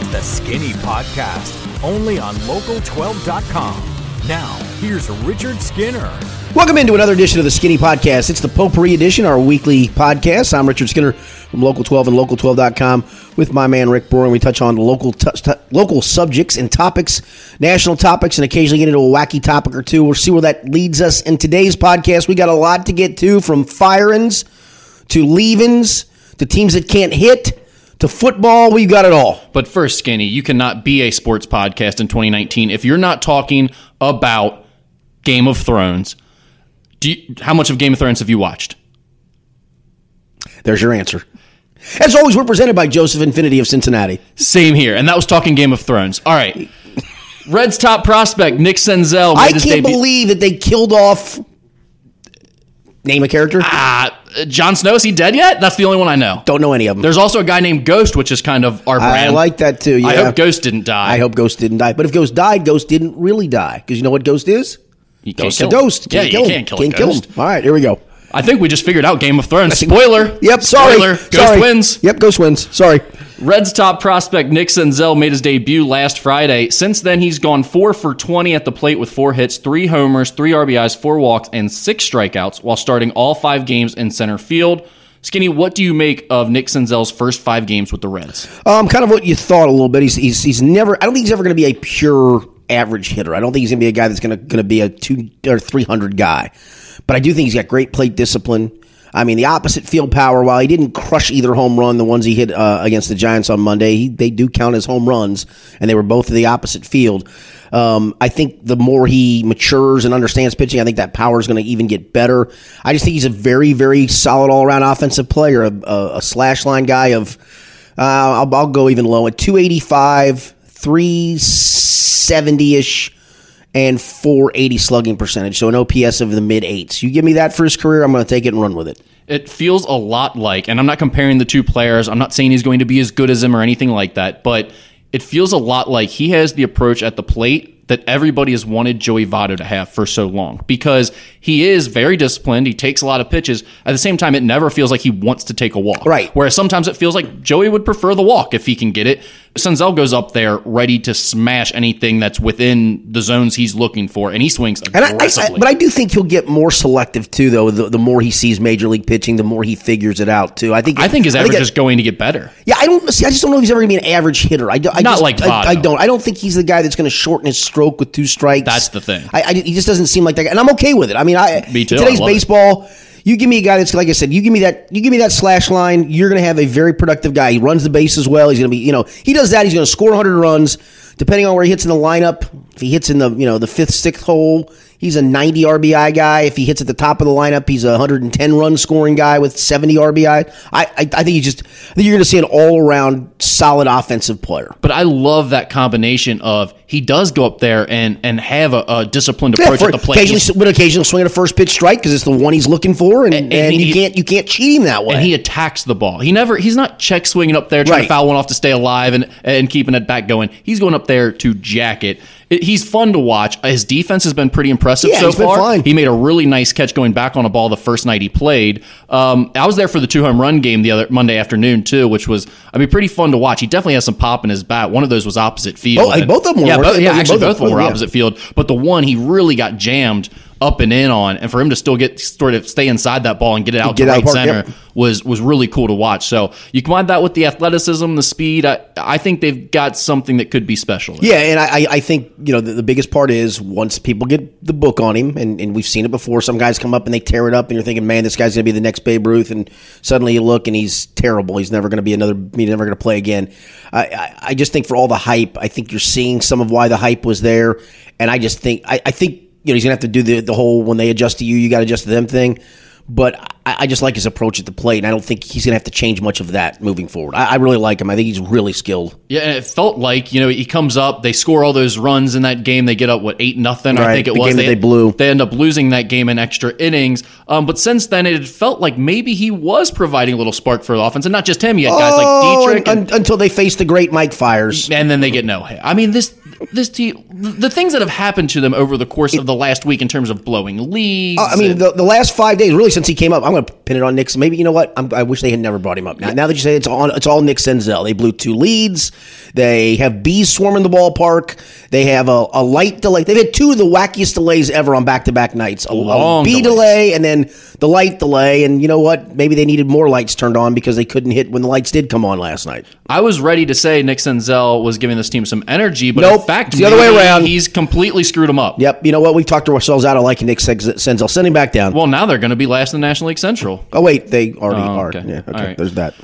It's the Skinny Podcast, only on local12.com. Now, here's Richard Skinner. Welcome into another edition of the Skinny Podcast. It's the Potpourri edition, our weekly podcast. I'm Richard Skinner from Local 12 and Local12.com with my man Rick and we touch on local t- t- local subjects and topics, national topics, and occasionally get into a wacky topic or two. We'll see where that leads us. In today's podcast, we got a lot to get to from firings to leavings to teams that can't hit to football. We've got it all. But first, Skinny, you cannot be a sports podcast in 2019 if you're not talking about Game of Thrones. Do you, how much of Game of Thrones have you watched? There's your answer. As always, we're presented by Joseph Infiniti of Cincinnati. Same here, and that was talking Game of Thrones. All right. Reds top prospect Nick Senzel I can't debut. believe that they killed off. Name a character. Ah, uh, Jon Snow is he dead yet? That's the only one I know. Don't know any of them. There's also a guy named Ghost, which is kind of our brand. I like that too. Yeah. I hope Ghost didn't die. I hope Ghost didn't die. But if Ghost died, Ghost didn't really die because you know what Ghost is? you can't Ghost kill a ghost. Yeah, Can't you kill him. can't kill Can't kill ghost. him. All right, here we go. I think we just figured out Game of Thrones. Spoiler. Yep. Sorry. Spoiler. Ghost Sorry. wins. Yep. Ghost wins. Sorry. Reds top prospect Nick Senzel made his debut last Friday. Since then, he's gone four for 20 at the plate with four hits, three homers, three RBIs, four walks, and six strikeouts while starting all five games in center field. Skinny, what do you make of Nick Senzel's first five games with the Reds? Um, kind of what you thought a little bit. He's he's, he's never. I don't think he's ever going to be a pure average hitter. I don't think he's going to be a guy that's going to be a two or three hundred guy. But I do think he's got great plate discipline. I mean, the opposite field power. While he didn't crush either home run, the ones he hit uh, against the Giants on Monday, he, they do count as home runs, and they were both the opposite field. Um, I think the more he matures and understands pitching, I think that power is going to even get better. I just think he's a very, very solid all around offensive player, a, a, a slash line guy of. Uh, I'll, I'll go even low at 285, 370 ish, and 480 slugging percentage. So an OPS of the mid eights. You give me that for his career, I'm going to take it and run with it. It feels a lot like, and I'm not comparing the two players. I'm not saying he's going to be as good as him or anything like that, but it feels a lot like he has the approach at the plate that everybody has wanted Joey Votto to have for so long because he is very disciplined. He takes a lot of pitches. At the same time, it never feels like he wants to take a walk. Right. Whereas sometimes it feels like Joey would prefer the walk if he can get it. Senzel goes up there ready to smash anything that's within the zones he's looking for, and he swings And I, I, aggressively. I, but I do think he'll get more selective too, though. The, the more he sees major league pitching, the more he figures it out too. I think. I think his average that- is going to get better. Yeah, I don't see. I just don't know if he's ever going to be an average hitter. I, do, I Not just, like I, I don't. I don't think he's the guy that's going to shorten his stroke with two strikes. That's the thing. I, I, he just doesn't seem like that, guy. and I'm okay with it. I mean, I Me too. Today's love it. You give me a guy that's like I said. You give me that. You give me that slash line. You're going to have a very productive guy. He runs the base as well. He's going to be. You know, he does that. He's going to score 100 runs. Depending on where he hits in the lineup, if he hits in the you know the fifth, sixth hole, he's a 90 RBI guy. If he hits at the top of the lineup, he's a 110 run scoring guy with 70 RBI. I I, I think you just I think you're going to see an all around solid offensive player. But I love that combination of he does go up there and and have a, a disciplined Yeah, approach for- at the plate. Occasionally, He's- would occasionally swing at a first pitch strike because it's the one he's looking for, and, and, and you he- can't you can't cheat him that way. and he attacks the ball. He never he's not check swinging up there trying Right. to foul one off to stay alive and and keeping it back going. He's going up there to jack it. It- he's fun to watch. His defense has been pretty impressive Yeah, so far. He made a really nice catch going back on a ball the first night he played. Um, I was there for the two home run game the other Monday afternoon too, which was I mean pretty fun to watch. He definitely has some pop in his bat. One of those was opposite field. Both- both of them were, yeah, both, yeah, actually both of both of them them, were yeah. opposite field. But the one he really got jammed up and in on, and for him to still get sort of stay inside that ball and get it out Get to out right park, center yep. was was really cool to watch. So you combine that with the athleticism, the speed. I, I think they've got something that could be special. there. Yeah, and I, I- I think you know the, the biggest part is once people get the book on him, and, and we've seen it before. Some guys come up and they tear it up, and you're thinking, man, this guy's going to be the next Babe Ruth, and suddenly you look and he's terrible. He's never going to be another. He's never going to play again. I, I, I just think for all the hype, I think you're seeing some of why the hype was there, and I just think I, I think you know he's going to have to do the the whole when they adjust to you, you got to adjust to them thing. But I, I just like his approach at the plate, and I don't think he's going to have to change much of that moving forward. I, I really like him. I think he's really skilled. Yeah, and it felt like you know he comes up, they score all those runs in that game, they get up what eight nothing, I think it the was. game that they blew. They end up losing that game in extra innings. Um, but since then, it felt like maybe he was providing a little spark for the offense, and not just him. You had guys Oh, like Dietrich, un- and, until they face the great Mike Fiers. and then they get no hit. I mean, this this team, the things that have happened to them over the course of the last week in terms of blowing leads. Uh, I mean, and- the, the last five days, really, since he came up, I'm going to pin it on Nick. Maybe you know what? I'm, I wish they had never brought him up. Now, now that you say it's all it's all Nick Senzel. They blew two leads. They have bees swarming the ballpark. They have a, a light delay. They've had two of the wackiest delays ever on back to back nights. A, a bee delay and then the light delay. And you know what? Maybe they needed more lights turned on because they couldn't hit when the lights did come on last night. I was ready to say Nick Senzel was giving this team some energy, but Nope, fact, it's the other way around. He's completely screwed them up. Yep. You know what? We've talked ourselves out of liking Nick Senzel. Send him back down. Well, now they're going to be last in the National League Central. oh wait, they already Oh, are. okay. Yeah. Okay. Right. There's that.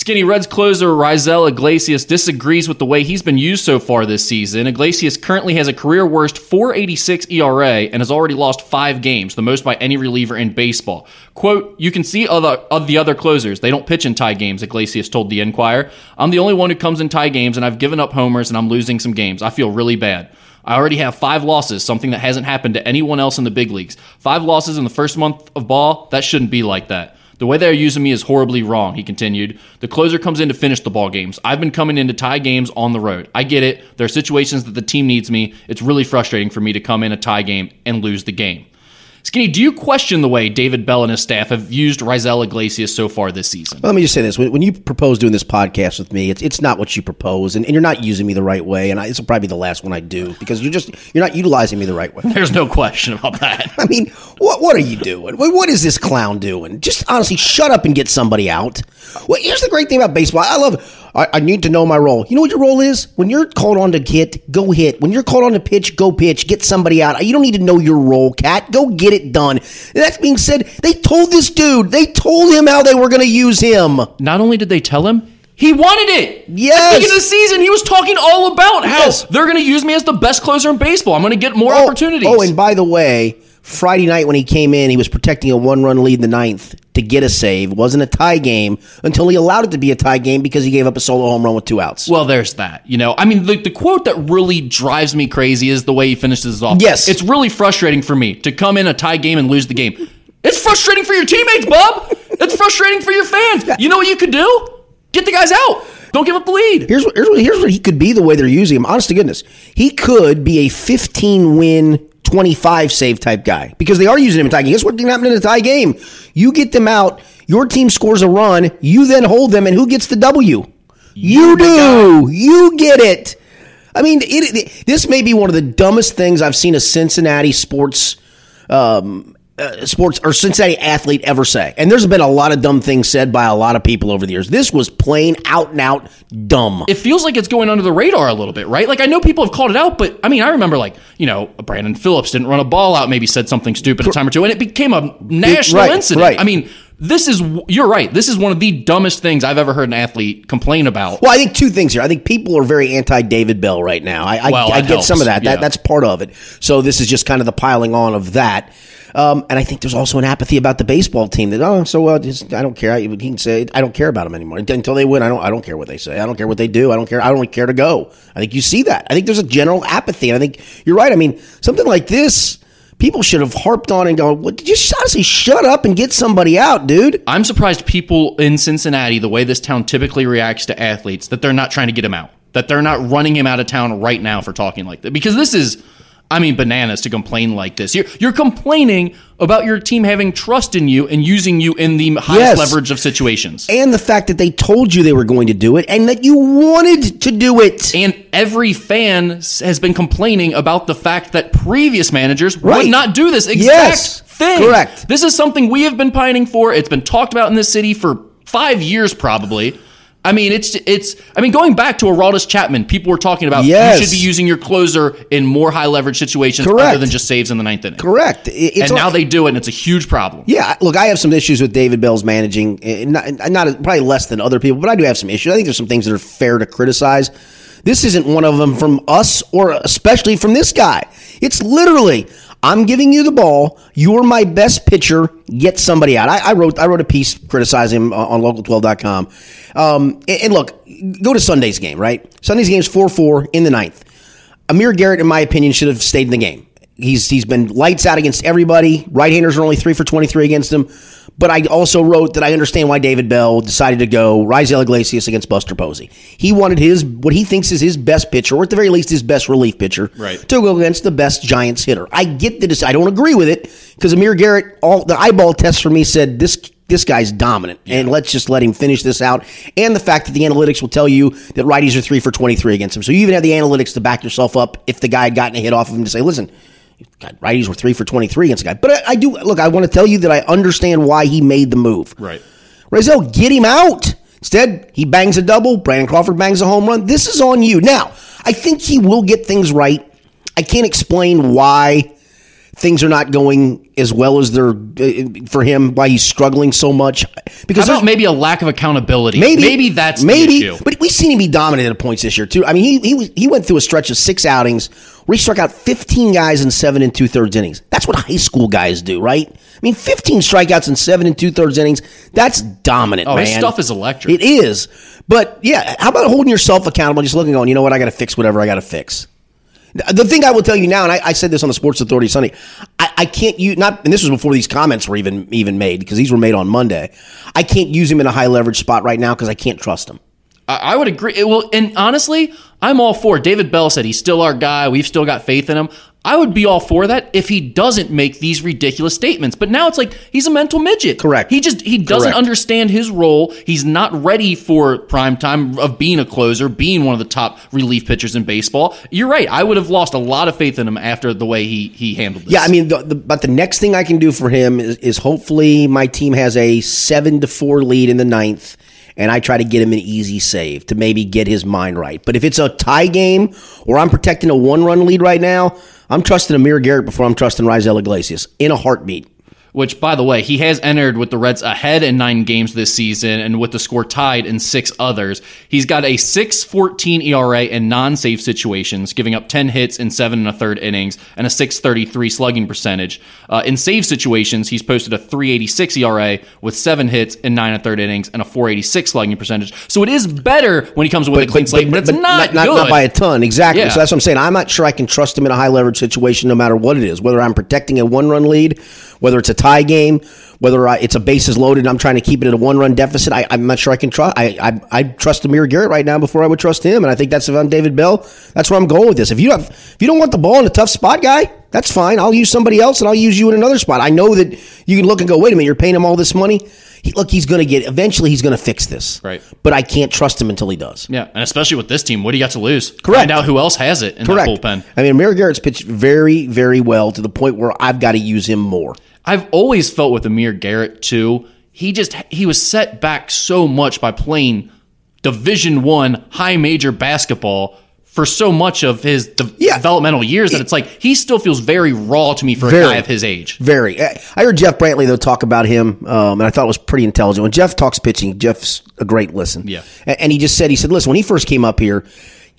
Skinny Reds closer Raisel Iglesias disagrees with the way he's been used so far this season. Iglesias currently has a career worst 486 ERA and has already lost five games, the most by any reliever in baseball. Quote, you can see other of the other closers. They don't pitch in tie games, Iglesias told the Enquirer. I'm the only one who comes in tie games and I've given up homers and I'm losing some games. I feel really bad. I already have five losses, something that hasn't happened to anyone else in the big leagues. Five losses in the first month of ball, that shouldn't be like that. The way they're using me is horribly wrong, he continued. The closer comes in to finish the ball games. I've been coming in to tie games on the road. I get it. There are situations that the team needs me. It's really frustrating for me to come in a tie game and lose the game. Skinny, do you question the way David Bell and his staff have used Raisel Iglesias so far this season? Well, let me just say this: when, when you propose doing this podcast with me, it's it's not what you propose, and, and you're not using me the right way. And I, this will probably be the last one I do because you're just you're not utilizing me the right way. There's no question about that. I mean, what what are you doing? What, what is this clown doing? Just honestly, shut up and get somebody out. Well, here's the great thing about baseball. I love. I, I need to know my role. You know what your role is? When you're called on to hit, go hit. When you're called on to pitch, go pitch. Get somebody out. You don't need to know your role, cat. Go get it done. That being said, they told this dude. They told him how they were going to use him. Not only did they tell him, he wanted it. Yes. At the the season, he was talking all about how Yes. they're going to use me as the best closer in baseball. I'm going to get more Oh, opportunities. Oh, and by the way, Friday night when he came in, he was protecting a one-run lead in the ninth to get a save. It wasn't a tie game until he allowed it to be a tie game because he gave up a solo home run with two outs. Well, there's that. You know, I mean, the, the quote that really drives me crazy is the way he finishes his off. Yes. It's really frustrating for me to come in a tie game and lose the game. It's frustrating for your teammates, Bob. It's frustrating for your fans. You know what you could do? Get the guys out. Don't give up the lead. Here's what, here's what here's what he could be the way they're using him. Honest to goodness, he could be a 15 win, 25 save type guy because they are using him in tie game. Guess what happened in a tie game? You get them out, your team scores a run, you then hold them, and who gets the W? You do. You get it. I mean, it, it- this may be one of the dumbest things I've seen a Cincinnati sports um, uh, sports or Cincinnati athlete ever say. And there's been a lot of dumb things said by a lot of people over the years. This was plain out and out dumb. it feels like it's going under the radar a little bit, right? Like I know people have called it out, but I mean, I remember like you know Brandon Phillips didn't run a ball out, maybe said something stupid a time or two, and it became a national right, incident. right. I mean, this is you're right. This is one of the dumbest things I've ever heard an athlete complain about. Well, I think two things here. I think people are very anti David Bell right now. I, I, Well, I get some of helps. that. that. That's part of it. So this is just kind of the piling on of that. Um, and I think there's also an apathy about the baseball team that oh so uh, just, I don't care. He can say I don't care about them anymore until they win. I don't I don't care what they say. I don't care what they do. I don't care. I don't care to go. I think you see that. I think there's a general apathy, and I think you're right. I mean something like this. People should have harped on and go, well, just honestly shut up and get somebody out, dude. I'm surprised people in Cincinnati, the way this town typically reacts to athletes, that they're not trying to get him out, that they're not running him out of town right now for talking like that. Because this is, I mean, bananas to complain like this. You're, you're complaining about your team having trust in you and using you in the highest Yes. leverage of situations. And the fact that they told you they were going to do it and that you wanted to do it. And every fan has been complaining about the fact that previous managers Right. would not do this exact Yes. thing. Correct. This is something we have been pining for. It's been talked about in this city for five years, probably. I mean, it's it's. I mean, going back to Aroldis Chapman, people were talking about Yes. you should be using your closer in more high leverage situations Correct. other than just saves in the ninth inning. Correct. It's And all- now they do it, and it's a huge problem. Yeah, look, I have some issues with David Bell's managing, eh, not, not probably less than other people, but I do have some issues. I think there's some things that are fair to criticize. This isn't one of them from us, or especially from this guy. It's literally, I'm giving you the ball. You're my best pitcher. Get somebody out. I, I wrote I wrote a piece criticizing him on local12.com. Um, and, and look, go to Sunday's game, right? Sunday's game is 4 4 in the ninth. Amir Garrett, in my opinion, should have stayed in the game. He's he's been lights out against everybody. Right handers are only three for twenty three against him. But I also wrote that I understand why David Bell decided to go Raisel Iglesias against Buster Posey. He wanted his what he thinks is his best pitcher, or at the very least his best relief pitcher, Right. to go against the best Giants hitter. I get the dec- I don't agree with it because Amir Garrett, all the eyeball test for me said this this guy's dominant, and let's just let him finish this out. And the fact that the analytics will tell you that righties are three for twenty three against him, so you even have the analytics to back yourself up if the guy had gotten a hit off of him to say, listen. God, righties were three for twenty three against the guy, but I, I do look. I want to tell you that I understand why he made the move. Right. Raisel, get him out. Instead, he bangs a double. Brandon Crawford bangs a home run. This is on you. Now, I think he will get things right. I can't explain why things are not going as well as they're uh, for him. Why he's struggling so much because How there's about maybe a lack of accountability? Maybe maybe that's maybe, the issue. but we've seen him be dominant at points this year too. I mean, he he was, he went through a stretch of six outings where he struck out 15 guys in seven and two thirds innings. That's what high school guys do, right? I mean, 15 strikeouts in seven and two thirds innings. That's dominant, Oh, man. his stuff is electric. It is, but yeah, how about holding yourself accountable? Just looking, going, you know what? I got to fix whatever I got to fix. The thing I will tell you now, and I, I said this on the Sports Authority Sunday, I, I can't use not, and this was before these comments were even even made because these were made on Monday. I can't use him in a high leverage spot right now because I can't trust him. I, I would agree. It will, and honestly, I'm all for. it. David Bell said he's still our guy. We've still got faith in him. I would be all for that if he doesn't make these ridiculous statements. But now it's like he's a mental midget. Correct. He just he doesn't Correct. understand his role. He's not ready for prime time of being a closer, being one of the top relief pitchers in baseball. You're right. I would have lost a lot of faith in him after the way he he handled this. Yeah, I mean, the, the, but the next thing I can do for him is, is hopefully my team has a seven to four lead in the ninth, and I try to get him an easy save to maybe get his mind right. But if it's a tie game or I'm protecting a one run lead right now, I'm trusting Amir Garrett before I'm trusting Raisel Iglesias in a heartbeat. Which, by the way, he has entered with the Reds ahead in nine games this season and with the score tied in six others. He's got a 6.14 ERA in non-save situations, giving up 10 hits in seven and a third innings and a 6.33 slugging percentage. Uh, in save situations, he's posted a 3.86 ERA with seven hits in nine and a third innings and a 4.86 slugging percentage. So it is better when he comes with a clean slate, but, it's not, not, not by a ton. Exactly. Yeah. So that's what I'm saying. I'm not sure I can trust him in a high leverage situation, no matter what it is. Whether I'm protecting a one run lead, whether it's a tie game, whether I, it's a bases loaded, I'm trying to keep it at a one run deficit. I, I'm not sure I can trust. I, I I trust Amir Garrett right now before I would trust him, and I think that's on David Bell. That's where I'm going with this. If you have, if you don't want the ball in a tough spot, guy, that's fine. I'll use somebody else, and I'll use you in another spot. I know that you can look and go, wait a minute, you're paying him all this money. He, look, he's going to get. Eventually, he's going to fix this. Right. But I can't trust him until he does. yeah, and especially with this team, what do you got to lose? Correct. Find out who else has it in Correct. that bullpen. I mean, Amir Garrett's pitched very, very well to the point where I've got to use him more. I've always felt with Amir Garrett too. He just he was set back so much by playing Division One high major basketball for so much of his de- Yeah. developmental years that it's like he still feels very raw to me for Very. a guy of his age. Very. I heard Jeff Brantley though talk about him, um, and I thought it was pretty intelligent. When Jeff talks pitching, Jeff's a great listen. Yeah. And he just said, he said, listen, when he first came up here.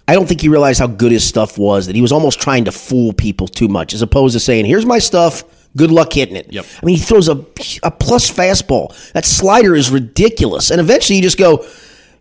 I don't think he realized how good his stuff was. That he was almost trying to fool people too much, as opposed to saying, "Here's my stuff. Good luck hitting it." Yep. I mean, he throws a a plus fastball. That slider is ridiculous, and eventually you just go.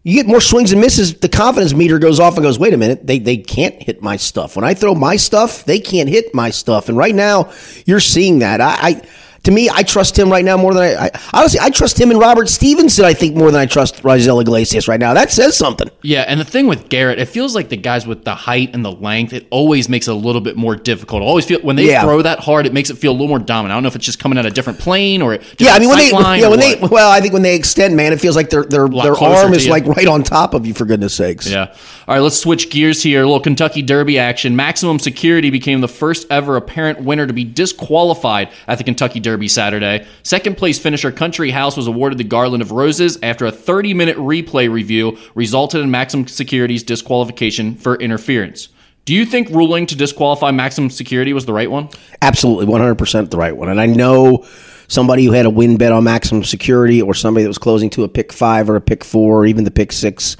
You get more swings and misses. The confidence meter goes off and goes, wait a minute, they, they can't hit my stuff. When I throw my stuff, they can't hit my stuff. And right now, you're seeing that. I, I to me, I trust him right now more than I, I honestly I trust him and Robert Stephenson. I think more than I trust Raisel Iglesias right now. That says something. Yeah, and the thing with Garrett, it feels like the guys with the height and the length, it always makes it a little bit more difficult. I always feel when they Yeah. throw that hard, it makes it feel a little more dominant. I don't know if it's just coming at a different plane or Yeah, I mean when they yeah when they well I think when they extend, man, it feels like their their their arm is you. like right on top of you. For goodness sakes. Yeah. All right, let's switch gears here. A little Kentucky Derby action. Maximum Security became the first ever apparent winner to be disqualified at the Kentucky Derby Saturday. Second place finisher Country House was awarded the Garland of Roses after a 30 minute replay review resulted in Maximum Security's disqualification for interference. Do you think ruling to disqualify Maximum Security was the right one? Absolutely, 100% the right one. And I know somebody who had a win bet on maximum security or somebody that was closing to a pick five or a pick four or even the pick six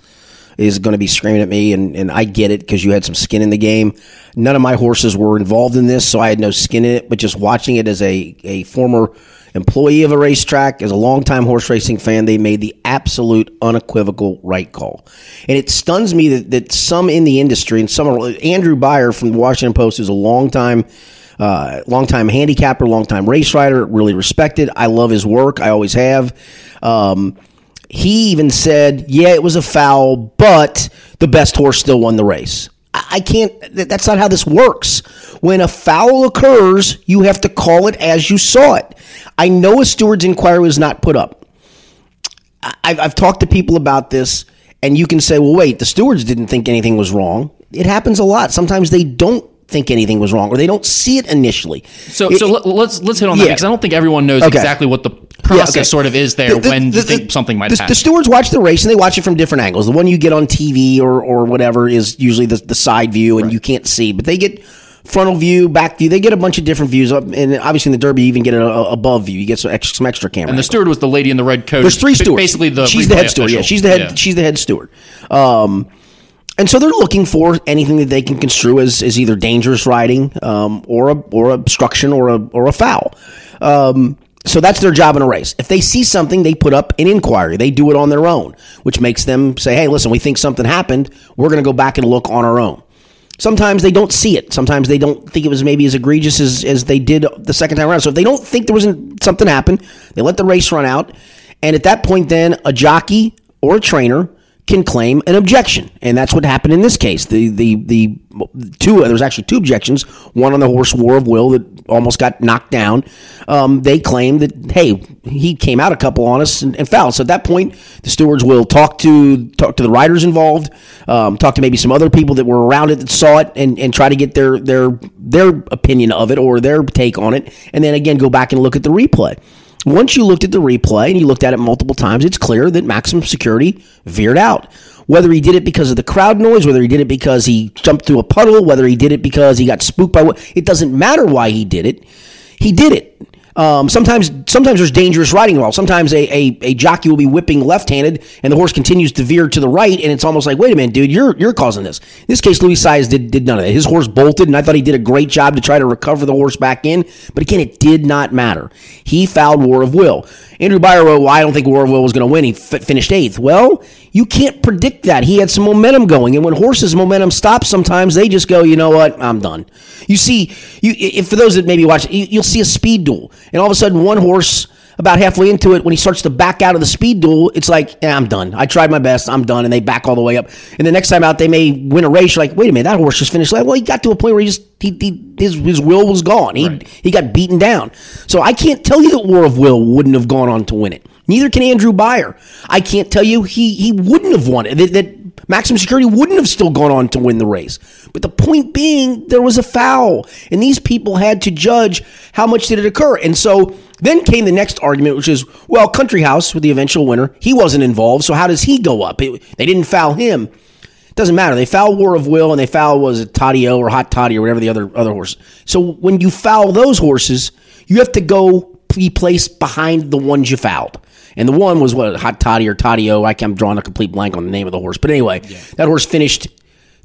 is going to be screaming at me. And, and I get it because you had some skin in the game. None of my horses were involved in this, so I had no skin in it. But just watching it as a, a former employee of a racetrack, as a longtime horse racing fan, they made the absolute unequivocal right call. And it stuns me that, that some in the industry and some are, Andrew Beyer from the Washington Post is a longtime Uh, longtime handicapper, longtime race rider, really respected. I love his work. I always have. Um, he even said, "Yeah, it was a foul, but the best horse still won the race." I can't. That's not how this works. When a foul occurs, you have to call it as you saw it. I know a steward's inquiry was not put up. I've, I've talked to people about this, and you can say, well, wait, the stewards didn't think anything was wrong. It happens a lot. Sometimes they don't think anything was wrong, or they don't see it initially. So, It- so let, let's let's hit on that Yeah. because I don't think everyone knows Okay. exactly what the Yeah, process okay. sort of is there The- the- when the- you think the- something might happen. The stewards watch the race and they watch it from different angles. The one you get on TV or, or whatever is usually the, the side view and you can't see, but they get frontal view, back view. They get a bunch of different views up, and obviously in the Derby you even get a, a above view. You get some extra, some extra camera. and the steward was the lady in the red coat. There's three stewards. Basically, the she's the head steward. Yeah, she's the head. Yeah. She's the head steward. Um, and so they're looking for anything that they can construe as, as either dangerous riding um, or a, or obstruction or a or a foul. Um, so that's their job in a race. If they see something, they put up an inquiry. They do it on their own, which makes them say, "Hey, listen, we think something happened. We're going to go back and look on our own." Sometimes they don't see it. Sometimes they don't think it was maybe as egregious as, as they did the second time around. So if they don't think there was something happen, they let the race run out. And at that point, then a jockey or a trainer can claim an objection, and that's what happened in this case. The the the two there was actually two objections. One on the horse War of Will that almost got knocked down. Um, they claimed that hey he came out a couple on us and, and fouled. So at that point, the stewards will talk to talk to the riders involved, um, talk to maybe some other people that were around it that saw it, and, and try to get their their their opinion of it or their take on it, and then again go back and look at the replay. Once you looked at the replay and you looked at it multiple times, it's clear that maximum security veered out. Whether he did it because of the crowd noise, whether he did it because he jumped through a puddle, whether he did it because he got spooked by what, it doesn't matter why he did it. He did it. Um, sometimes, sometimes there's dangerous riding involved. Sometimes a, a, a jockey will be whipping left-handed, and the horse continues to veer to the right, and it's almost like, wait a minute, dude, you're you're causing this. In this case, Luis Saez did did none of that. His horse bolted, and I thought he did a great job to try to recover the horse back in. But again, it did not matter. He fouled War of Will. Andrew Beyer wrote, well, I don't think War of Will was going to win. He f- finished eighth. Well, you can't predict that. He had some momentum going, and when horses' momentum stops, sometimes they just go, you know what, I'm done. You see, you if for those that maybe watch, you, you'll see a speed duel, and all of a sudden, one horse about halfway into it, when he starts to back out of the speed duel, it's like, yeah, I'm done. I tried my best. I'm done. And they back all the way up. And the next time out, they may win a race. You're like, wait a minute, that horse just finished. Like, well, he got to a point where he just, he, he, his, his will was gone. He, he got beaten down. So I can't tell you that War of Will wouldn't have gone on to win it. Neither can Andrew Beyer. I can't tell you he, he wouldn't have won it. That, that Maximum Security wouldn't have still gone on to win the race. But the point being, there was a foul, and these people had to judge how much did it occur. And so then came the next argument, which is, well, Country House with the eventual winner, he wasn't involved, so how does he go up? It- they didn't foul him. Doesn't matter. They foul War of Will and they foul was it Tadio or Hot Toddy or whatever the other other horse. So when you foul those horses, you have to go be placed behind the ones you fouled. And the one was what Hot Toddy or Tadio. I am drawing a complete blank on the name of the horse. But anyway, that horse finished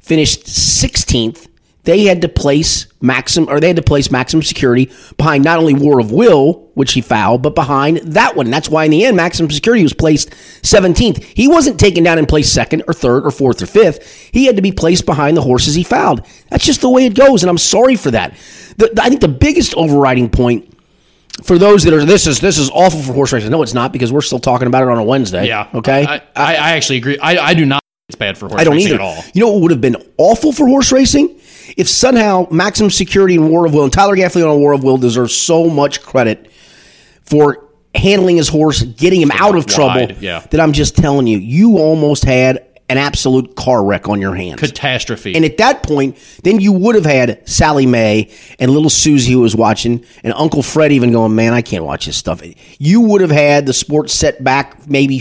finished 16th. They had to place maximum, or they had to place maximum security behind not only War of Will, which he fouled, but behind that one. That's why in the end, maximum security was placed 17th. He wasn't taken down and placed second or third or fourth or fifth. He had to be placed behind the horses he fouled. That's just the way it goes, and I'm sorry for that. The, I think the biggest overriding point for those that are this is this is awful for horse racing. No, it's not because we're still talking about it on a Wednesday. Yeah. Okay. I, I, I actually agree. I, I do not. think It's bad for horse I don't racing either. at all. You know what would have been awful for horse racing? If somehow Maximum Security and War of Will and Tyler Gaffney on War of Will deserves so much credit for handling his horse, getting him out of wide, trouble. yeah. That I'm just telling you, you almost had an absolute car wreck on your hands. Catastrophe. And at that point, then you would have had Sally Mae and little Susie who was watching, and Uncle Fred even going, "Man, I can't watch this stuff." You would have had the sport set back maybe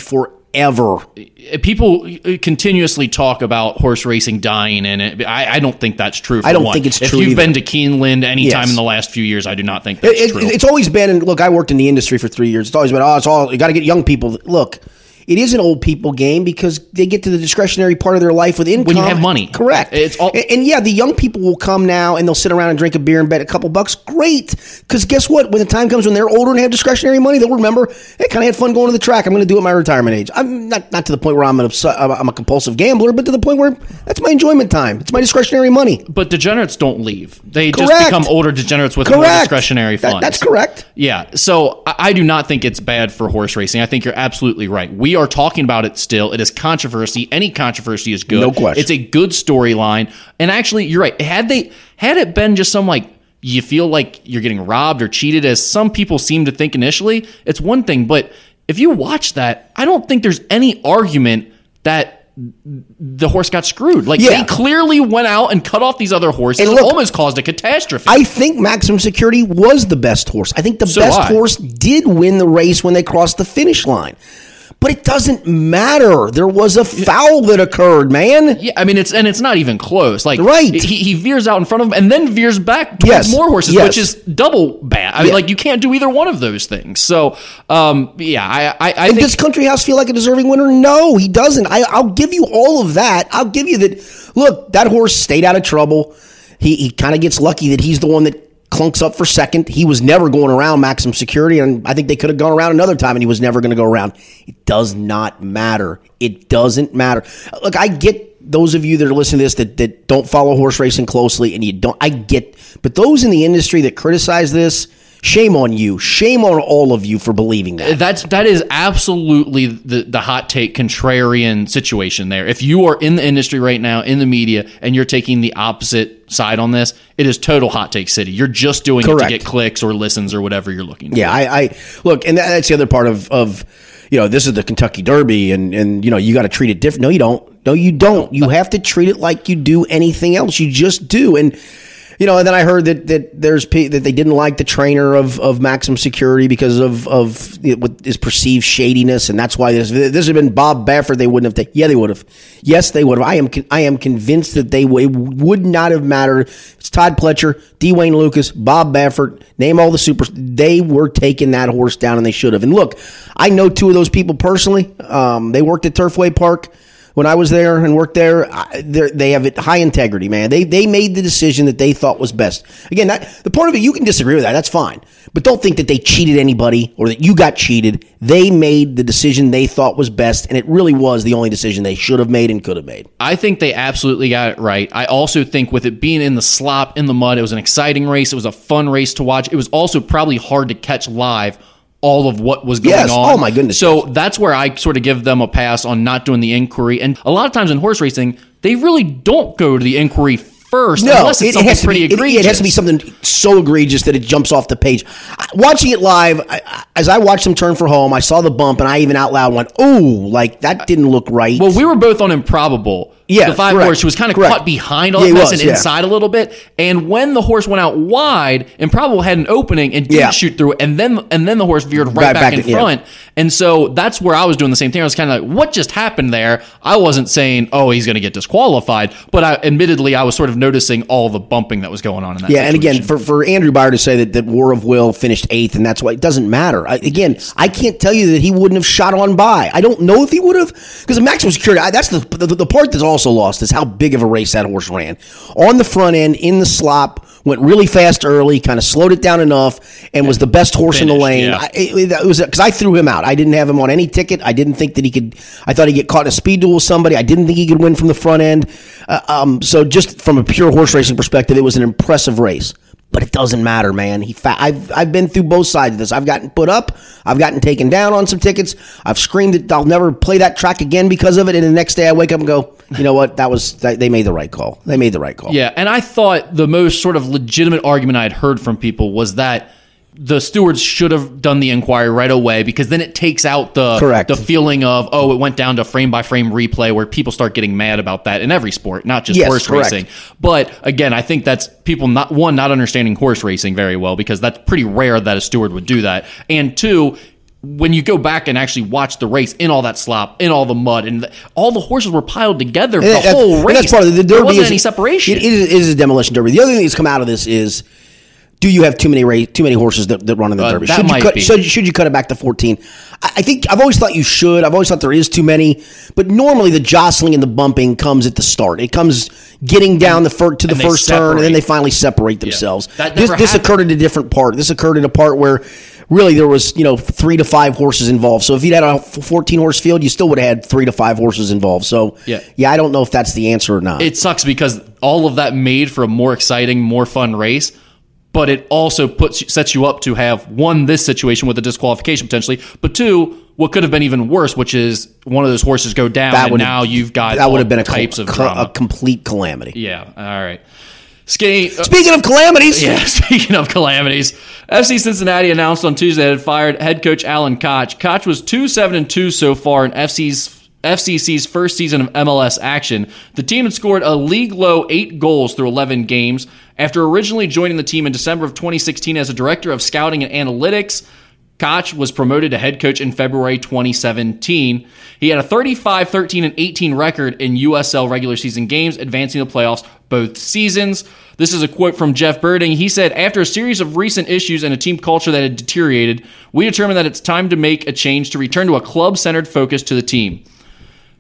forever. Uh, people uh, continuously talk about horse racing dying, and it, I, I don't think that's true. For I don't one. think it's if true you've either. been to Keeneland any time Yes. in the last few years, I do not think that's It- true. It's always been, and look, I worked in the industry for three years. It's always been, oh, it's all you got to get young people. Look, it is an old people game because they get to the discretionary part of their life with income. When you have money. Correct. It's all- and, and yeah, the young people will come now and they'll sit around and drink a beer and bet a couple bucks. Great. Because guess what? When the time comes when they're older and have discretionary money, they'll remember, hey, kind of had fun going to the track. I'm going to do it at my retirement age. I'm not, not to the point where I'm, an obs- I'm a compulsive gambler, but to the point where that's my enjoyment time. It's my discretionary money. But degenerates don't leave. They just become older degenerates with more Correct. discretionary That- that's correct. Yeah. So I, I do not think it's bad for horse racing. I think you're absolutely right. We are talking about it still. It is controversy. Any controversy is good. No question. It's a good storyline. And actually, you're right. Had they had it been just some like you feel like you're getting robbed or cheated, as some people seem to think initially, it's one thing. But if you watch that, I don't think there's any argument that the horse got screwed. Like Yeah. they clearly went out and cut off these other horses And and, look, almost caused a catastrophe. I think Maximum Security was the best horse. I think the So best I. horse did win the race when they crossed the finish line. But it doesn't matter. There was a foul that occurred, man. Yeah, I mean it's and it's not even close. Like Right. he, he veers out in front of him and then veers back towards Yes, more horses, yes. which is double bad. I mean, Yeah. like you can't do either one of those things. So, um, yeah, I I, I think does Country House feel like a deserving winner? No, he doesn't. I, I'll give you all of that. I'll give you that. Look, that horse stayed out of trouble. He, he kind of gets lucky that he's the one that clunks up for second. He was never going around maximum security, and I think they could have gone around another time, and he was never going to go around. It does not matter. It doesn't matter. Look, I get those of you that are listening to this that, that don't follow horse racing closely, and you don't. I get, but those in the industry that criticize this. Shame on you. Shame on all of you for believing that. that's that is absolutely the the hot take contrarian situation there. If you are in the industry right now in the media and you're taking the opposite side on this, it is total hot take city. You're just doing it to get clicks or listens or whatever you're looking for. Yeah, I, I look, and that, that's the other part of of you know this is the Kentucky Derby, and and you know you got to treat it different. No, you don't. No, you don't. You have to treat it like you do anything else. You just do, and. You know, and then I heard that that there's that they didn't like the trainer of, of Maximum Security because of of you know, what is perceived shadiness, and that's why this this had been Bob Baffert. They wouldn't have. taken yeah, they would have. Yes, they would have. I am I am convinced that they w- would not have mattered. It's Todd Pletcher, D. Wayne Lukas, Bob Baffert. Name all the super. They were taking that horse down, and they should have. And look, I know two of those people personally. Um, they worked at Turfway Park when I was there and worked there, they have it high integrity, man. They they made the decision that they thought was best. Again, that, the part of it you can disagree with that. That's fine, but don't think that they cheated anybody or that you got cheated. They made the decision they thought was best, and it really was the only decision they should have made and could have made. I think they absolutely got it right. I also think with it being in the slop, in the mud, it was an exciting race. It was a fun race to watch. It was also probably hard to catch live all of what was going Yes. on. Oh, my goodness, So that's where I sort of give them a pass on not doing the inquiry. And a lot of times in horse racing, they really don't go to the inquiry first unless it's something has to be, it- egregious. It, has to be something so egregious that it jumps off the page. I- Watching it live, I, I- as I watched them turn for home, I saw the bump, and I even out loud went, "Oh, like that didn't look right." Well, we were both on improbable. Yeah, the five correct, horse who was kind of caught behind all Yeah, that he mess was, and yeah. inside a little bit. And when the horse went out wide, Improbable had an opening and didn't Yeah. shoot through, and then and then the horse veered right, Right back, back in yeah. front. And so that's where I was doing the same thing. I was kind of like, "What just happened there?" I wasn't saying, "Oh, he's going to get disqualified," but I, admittedly, I was sort of noticing all the bumping that was going on in that. Yeah, and again, for, for Andrew Beyer to say that, that War of Will finished eighth, and that's why it doesn't matter. I, again, I can't tell you that he wouldn't have shot on by. I don't know if he would have, because the maximum security. I, that's the, the the part that's also lost is how big of a race that horse ran on the front end in the slop. Went really fast early, kind of slowed it down enough, and was the best horse in the lane. yeah. I, it, it was because I threw him out. I didn't have him on any ticket. I didn't think that he could. I thought he'd get caught in a speed duel with somebody. I didn't think he could win from the front end. Uh, um, so just from a pure horse racing perspective, it was an impressive race. But it doesn't matter, man. He, fa- I've, I've been through both sides of this. I've gotten put up. I've gotten taken down on some tickets. I've screamed that I'll never play that track again because of it. And the next day I wake up and go, you know what? That was they made the right call. They made the right call. Yeah, and I thought the most sort of legitimate argument I had heard from people was that the stewards should have done the inquiry right away because then it takes out the Correct. the feeling of oh it went down to frame by frame replay where people start getting mad about that in every sport, not just Yes, horse correct. racing. But again, I think that's people not one not understanding horse racing very well because that's pretty rare that a steward would do that, and two. When you go back and actually watch the race in all that slop, in all the mud, and the, all the horses were piled together for the whole and race, that's part of the, derby. there wasn't is, any separation. It is, it is a demolition derby. The other thing that's come out of this is do you have too many ra- too many horses that, that run in the Uh, Derby? that Should you cut be. should, should you cut it back to 14? I, I think I've always thought you should. I've always thought there is too many, but normally the jostling and the bumping comes at the start. It comes getting down the fir- to the first turn, and then they finally separate themselves. That This, this occurred at a different part. This occurred in a part where really there was you know three to five horses involved. So if you'd had a 14 horse field, you still would have had three to five horses involved. So Yeah. yeah, I don't know if that's the answer or not. it sucks because all of that made for a more exciting, more fun race. But it also puts sets you up to have one this situation with a disqualification potentially, but two what could have been even worse, which is one of those horses go down, that and would now you've got that would have been a, types of drama. a complete calamity. yeah, all right. Skinny. uh, Speaking of calamities, Yeah, speaking of calamities, FC Cincinnati announced on Tuesday that it fired head coach Alan Koch. Koch was 2 7 and 2 so far in FC's FCC's first season of MLS action. The team had scored a league low 8 goals through 11 games after originally joining the team in December of 2016 as a director of scouting and analytics. Koch was promoted to head coach in February 2017. He had a 35, 13, and 18 record in USL regular season games, advancing the playoffs both seasons. This is a quote from Jeff Berding. He said, After a series of recent issues and a team culture that had deteriorated, we determined that it's time to make a change to return to a club centered focus to the team.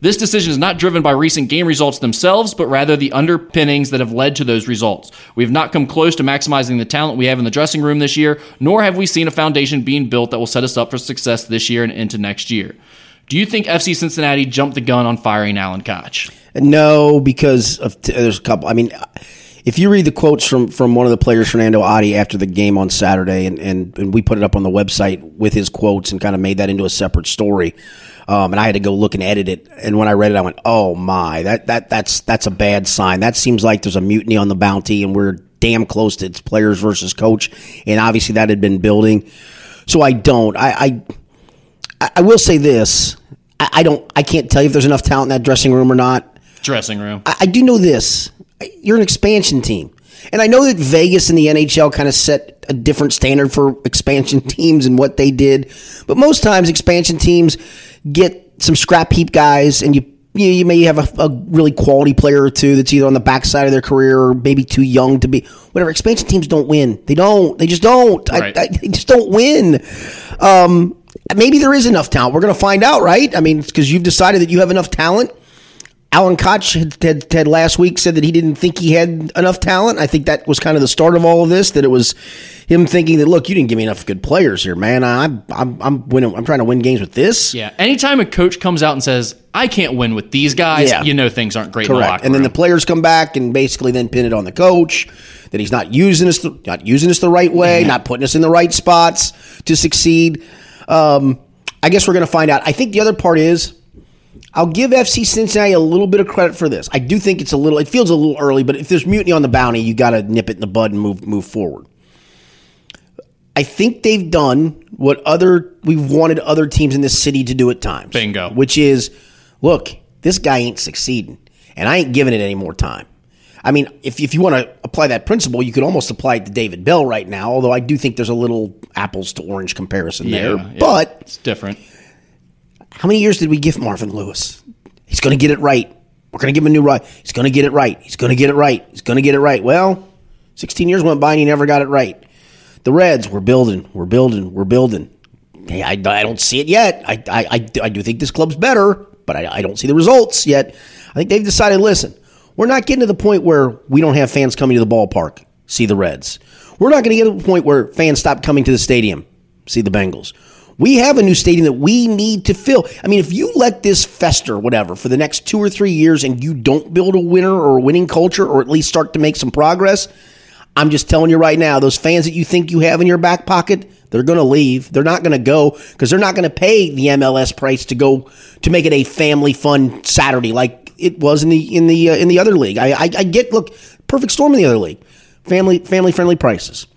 This decision is not driven by recent game results themselves, but rather the underpinnings that have led to those results. We have not come close to maximizing the talent we have in the dressing room this year, nor have we seen a foundation being built that will set us up for success this year and into next year. Do you think FC Cincinnati jumped the gun on firing Alan Koch? No, because t- there's a couple. I mean, if you read the quotes from from one of the players, Fanendo Adi, after the game on Saturday, and, and, and we put it up on the website with his quotes and kind of made that into a separate story. Um, and I had to go look and edit it. And when I read it, I went, "Oh my, that that that's that's a bad sign. That seems like there's a mutiny on the bounty, and we're damn close to it's players versus coach. And obviously, that had been building. So I don't. I, I I- I will say this. I, I don't. I can't tell you if there's enough talent in that dressing room or not. Dressing room. I, I do know this. You're an expansion team. And I know that Vegas and the NHL kind of set a different standard for expansion teams and what they did. But most times, expansion teams get some scrap heap guys, and you you, you may have a, a really quality player or two that's either on the backside of their career or maybe too young to be whatever. Expansion teams don't win. They don't. They just don't. Right. I, I, they just don't win. Um, maybe there is enough talent. We're going to find out, right? I mean, it's because you've decided that you have enough talent. Alan Koch had, had, had last week said that he didn't think he had enough talent. I think that was kind of the start of all of this. That it was him thinking that look, you didn't give me enough good players here, man. I'm I'm I'm winning. I'm trying to win games with this. Yeah. Anytime a coach comes out and says, I can't win with these guys, Yeah. you know things aren't great in the Correct. And then the players come back and basically then pin it on the coach that he's not using us the, not using us the right way, not putting us in the right spots to succeed. Um, I guess we're going to find out. I think the other part is I'll give FC Cincinnati a little bit of credit for this. I do think it's a little. It feels a little early, but if there's mutiny on the bounty, you got to nip it in the bud and move move forward. I think they've done what other we've wanted other teams in this city to do at times. Bingo. Which is, look, this guy ain't succeeding, and I ain't giving it any more time. I mean, if if you want to apply that principle, you could almost apply it to David Bell right now. Although I do think there's a little apples to orange comparison there. Yeah, yeah. But it's different. How many years did we give Marvin Lewis? He's going to get it right. We're going to give him a new right. He's going to get it right. He's going to get it right. He's going to get it right. Well, 16 years went by and he never got it right. The Reds, we're building, we're building, we're building. Hey, I, I don't see it yet. I, I, I, I do think this club's better, but I, I don't see the results yet. I think they've decided listen, we're not getting to the point where we don't have fans coming to the ballpark, see the Reds. We're not going to get to the point where fans stop coming to the stadium, see the Bengals. We have a new stadium that we need to fill. I mean, if you let this fester, whatever, for the next two or three years and you don't build a winner or a winning culture or at least start to make some progress, I'm just telling you right now, those fans that you think you have in your back pocket, they're going to leave. They're not going to go because they're not going to pay the MLS price to go to make it a family fun Saturday like it was in the in the uh, in the other league. I, I I get look perfect storm in the other league, family family friendly prices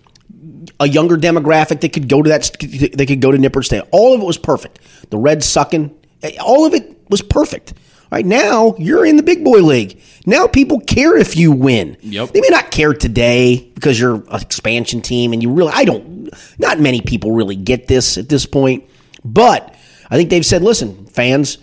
a younger demographic that could go to that they could go to Nippert State. All of it was perfect. The Reds sucking, eh, all of it was perfect. Right now, you're in the big boy league. Now people care if you win. Yep. They may not care today because you're an expansion team and you really I don't not many people really get this at this point. But I think they've said, listen, fans,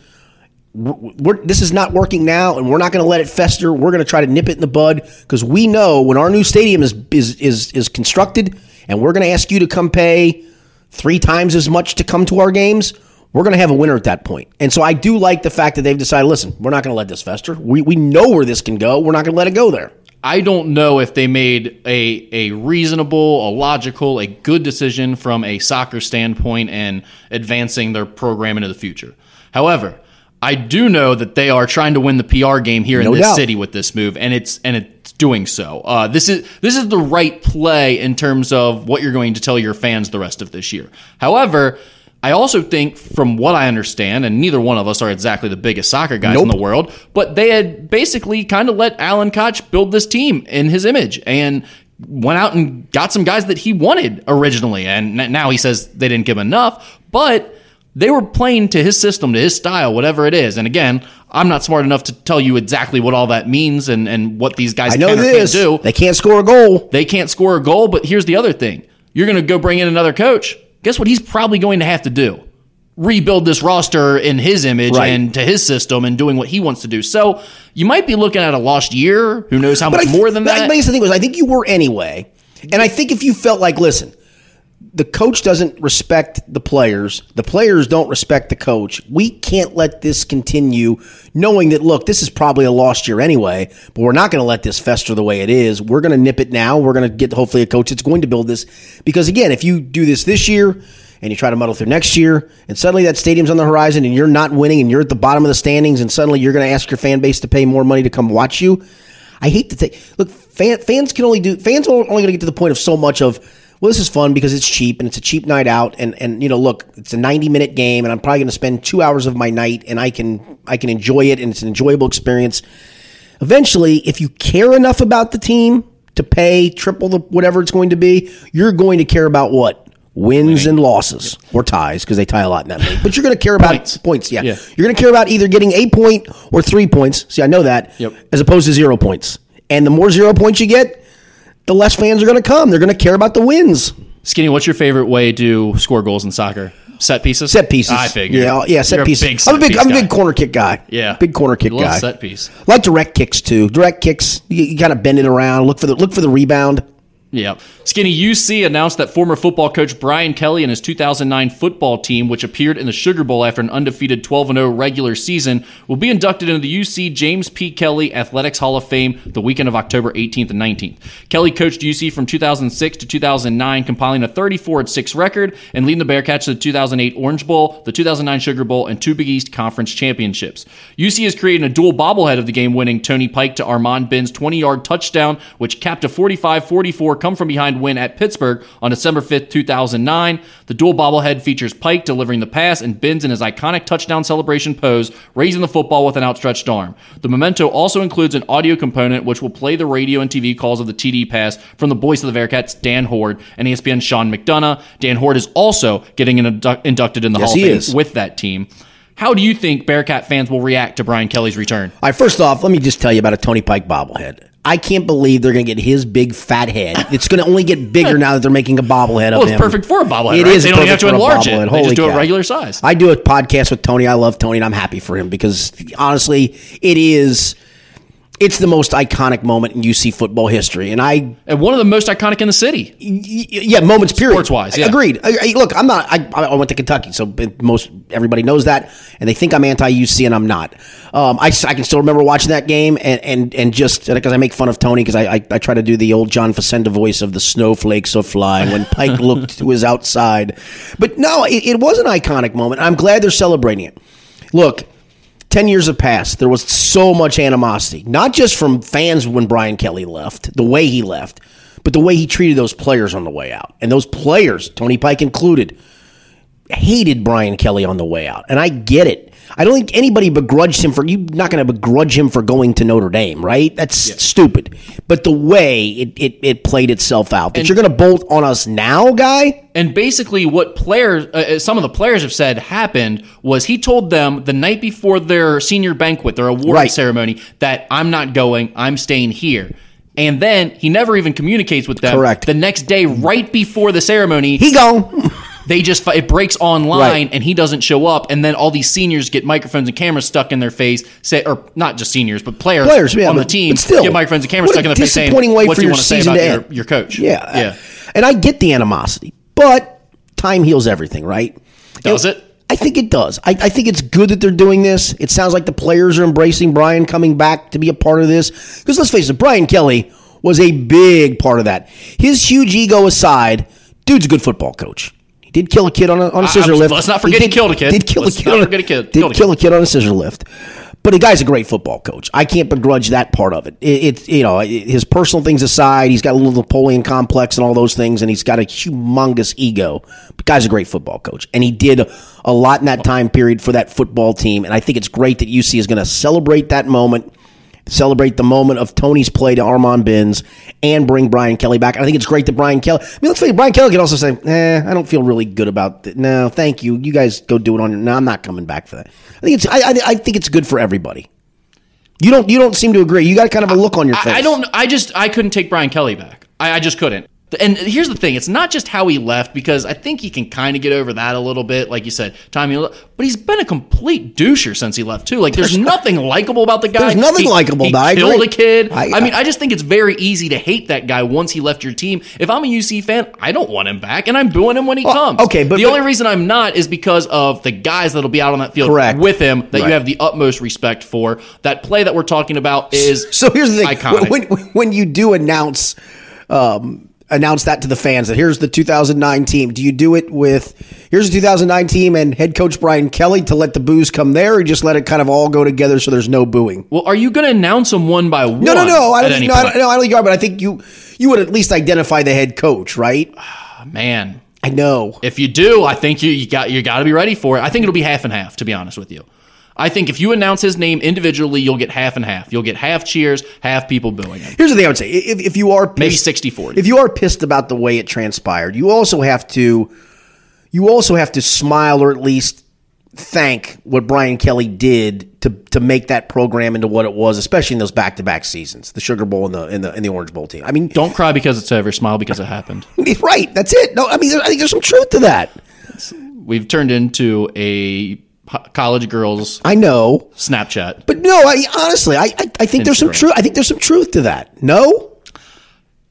we're, we're, this is not working now, and we're not going to let it fester. We're going to try to nip it in the bud because we know when our new stadium is is is, is constructed, and we're going to ask you to come pay three times as much to come to our games. We're going to have a winner at that point. And so I do like the fact that they've decided, listen, we're not going to let this fester. We, we know where this can go. We're not going to let it go there. I don't know if they made a a reasonable, a logical, a good decision from a soccer standpoint and advancing their program into the future. However, I do know that they are trying to win the PR game here No in this doubt. city with this move, and it's and it's doing so. Uh, this is this is the right play in terms of what you're going to tell your fans the rest of this year. However. I also think, from what I understand, and neither one of us are exactly the biggest soccer guys in the world, but they had basically kind of let Alan Koch build this team in his image and went out and got some guys that he wanted originally. And now he says they didn't give him enough, but they were playing to his system, to his style, whatever it is. And again, I'm not smart enough to tell you exactly what all that means and, and what these guys I know can or this. can't do. They can't score a goal. They can't score a goal, but here's the other thing. You're going to go bring in another coach. Guess what he's probably going to have to do? Rebuild this roster in his image Right. and to his system and doing what he wants to do. So you might be looking at a lost year. Who knows how much I- more than but that? But the thing was, I think you were anyway. And I think if you felt like, listen, the coach doesn't respect the players, the players don't respect the coach. We can't let this continue, knowing that look, this is probably a lost year anyway. But we're not going to let this fester the way it is. We're going to nip it now. We're going to get hopefully a coach that's going to build this because again, if you do this this year. And you try to muddle through next year, and suddenly that stadium's on the horizon, and you're not winning, and you're at the bottom of the standings, and suddenly you're going to ask your fan base to pay more money to come watch you. I hate to take look. Fan, fans can only do fans are only going to get to the point of so much of. Well, this is fun because it's cheap and it's a cheap night out, and and you know, look, it's a ninety minute game, and I'm probably going to spend two hours of my night, and I can I can enjoy it, and it's an enjoyable experience. Eventually, if you care enough about the team to pay triple the whatever it's going to be, you're going to care about what wins and losses or ties because they tie a lot in that league. But you're going to care about Points. points. Yeah. Yeah. you're going to care about either getting a point or three points. See, I know that. Yep. As opposed to zero points, and the more zero points you get, the less fans are going to come. They're going to care about the wins. Skinny, what's your favorite way to score goals in soccer? Set pieces. Set pieces. I figure. Yeah, yeah, set You're a pieces. big set I'm a big, I'm a big corner kick guy. Yeah. big corner kick guy. set piece. like direct kicks too. Direct kicks, you, you kind of bend it around. Look for the look for the rebound. Yeah. Skinny UC announced that former football coach Brian Kelly and his 2009 football team, which appeared in the Sugar Bowl after an undefeated 12 0 regular season, will be inducted into the UC James P. Kelly Athletics Hall of Fame the weekend of October 18th and 19th. Kelly coached UC from 2006 to 2009, compiling a 34 6 record and leading the Bearcats to the 2008 Orange Bowl, the 2009 Sugar Bowl, and two Big East Conference championships. UC is creating a dual bobblehead of the game winning Tony Pike to Armon Binns' 20 yard touchdown, which capped a 45 44 come from behind win at Pittsburgh on December 5th, 2009. The dual bobblehead features Pike delivering the pass and Binns in his iconic touchdown celebration pose, raising the football with an outstretched arm. The memento also includes an audio component which will play the radio and TV calls of the TD pass from the voice of the Bearcats, Dan Hoard, and ESPN's Sean McDonough. Dan Hoard is also getting indu- inducted in the Yes, Hall of Fame is. with that team. How do you think Bearcat fans will react to Brian Kelly's return? All right, first off, let me just tell you about a Tony Pike bobblehead. I can't believe they're going to get his big fat head. It's going to only get bigger now that they're making a bobblehead of Well, it's him. perfect for a bobblehead, It right? is They don't even have to enlarge it. bobblehead. They Holy just do it regular size. I do a podcast with Tony. I love Tony, and I'm happy for him because honestly, it is. It's the most iconic moment in UC football history, and I And one of the most iconic in the city. Y- yeah, moments period. Sports-wise, yeah. agreed. I, I- look, I'm not. I, I went to Kentucky, so most everybody knows that, and they think I'm anti UC, and I'm not. Um, I, I can still remember watching that game, and and and just because I make fun of Tony because I, I try to do the old John Facenda voice of the snowflakes are flying when Pike looked to his outside, but no, it, it was an iconic moment. I'm glad they're celebrating it. Look. 10 years have passed. There was so much animosity, not just from fans when Brian Kelly left, the way he left, but the way he treated those players on the way out. And those players, Tony Pike included, hated Brian Kelly on the way out. And I get it. I don't think anybody begrudged him for, you're not going to begrudge him for going to Notre Dame, right? That's stupid. But the way it, it, it played itself out, that you're going to bolt on us now, guy? And basically, what players, uh, uh, some of the players have said happened was he told them the night before their senior banquet, their award Right. ceremony, that I'm not going, I'm staying here. And then he never even communicates with them. Correct. The next day, right before the ceremony, He gone. They just it breaks online Right. and he doesn't show up, and then all these seniors get microphones and cameras stuck in their face. Say, or not just seniors, but players, Players, yeah, on the but- team but still, get microphones and cameras stuck in their face saying, disappointing way "What for do you your want to say about to your, end." your coach?" Yeah, yeah. And I get the animosity, but time heals everything, right? Does it? I think it does. I, I think it's good that they're doing this. It sounds like the players are embracing Brian coming back to be a part of this. Because let's face it, Brian Kelly was a big part of that. His huge ego aside, dude's a good football coach. He did kill a kid on a, on a I- scissor I'm- lift. let's not forget he did, killed a kid. Did kill Let's a kid. not forget a kid. Did a kill kid. a kid on a scissor lift. But the guy's a great football coach. I can't begrudge that part of it. it it's you know his personal things aside, he's got a little Napoleon complex and all those things, and he's got a humongous ego. But guy's a great football coach, and he did a lot in that time period for that football team. And I think it's great that UC is going to celebrate that moment, celebrate the moment of Tony's play to Armon Binns, and bring Brian Kelly back. I think it's great that Brian Kelly. I mean, let's it, Brian Kelly can also say, "Eh, I don't feel really good about it. No, thank you. You guys go do it on your. No, I'm not coming back for that. I think it's. I, I, I think it's good for everybody. You don't. You don't seem to agree. You got kind of a look on your face. I, I don't. I just I couldn't take Brian Kelly back. I, I just couldn't. And here's the thing: it's not just how he left because I think he can kind of get over that a little bit, like you said, Tommy. But he's been a complete doucher since he left too. Like there's nothing likable about the guy. There's nothing likable, He I killed agree. a kid. I- I, mean, I just think it's very easy to hate that guy once he left your team. If I'm a UC fan, I don't want him back, and I'm booing him when he comes. okay, but- the but- only reason I'm not is because of the guys that'll be out on that field Correct. with him that Right. you have the utmost respect for. That play that we're talking about is So here's the thing: iconic. when, when you do announce um, announce that to the fans that here's the 2009 team, do you do it with here's the 2009 team and head coach Brian Kelly to let the boos come there, or just let it kind of all go together so there's no booing? Well, are you going to announce them one by one? No, no, no. I don't think, no, I don't, no, I don't think you are, but I think you you would at least identify the head coach, right? Ah, man, I know. if you do, I think you, you got you got to be ready for it. I think it'll be half and half. To be honest with you, I think if you announce his name individually, you'll get half and half. You'll get half cheers, half people booing him. Here's the thing I would say: if, if you are Maybe pissed, 60-40. if you are pissed about the way it transpired, you also have to you also have to smile or at least thank what Brian Kelly did to to make that program into what it was, especially in those back to back seasons, the Sugar Bowl and the and the and the Orange Bowl team. I mean, Don't cry because it's over. Smile because it happened. right? That's it. No, I mean, I think there's some truth to that. We've turned into a college girls I know, Snapchat. but no, I honestly, I I, I think there's some truth. I think there's some truth to that. No.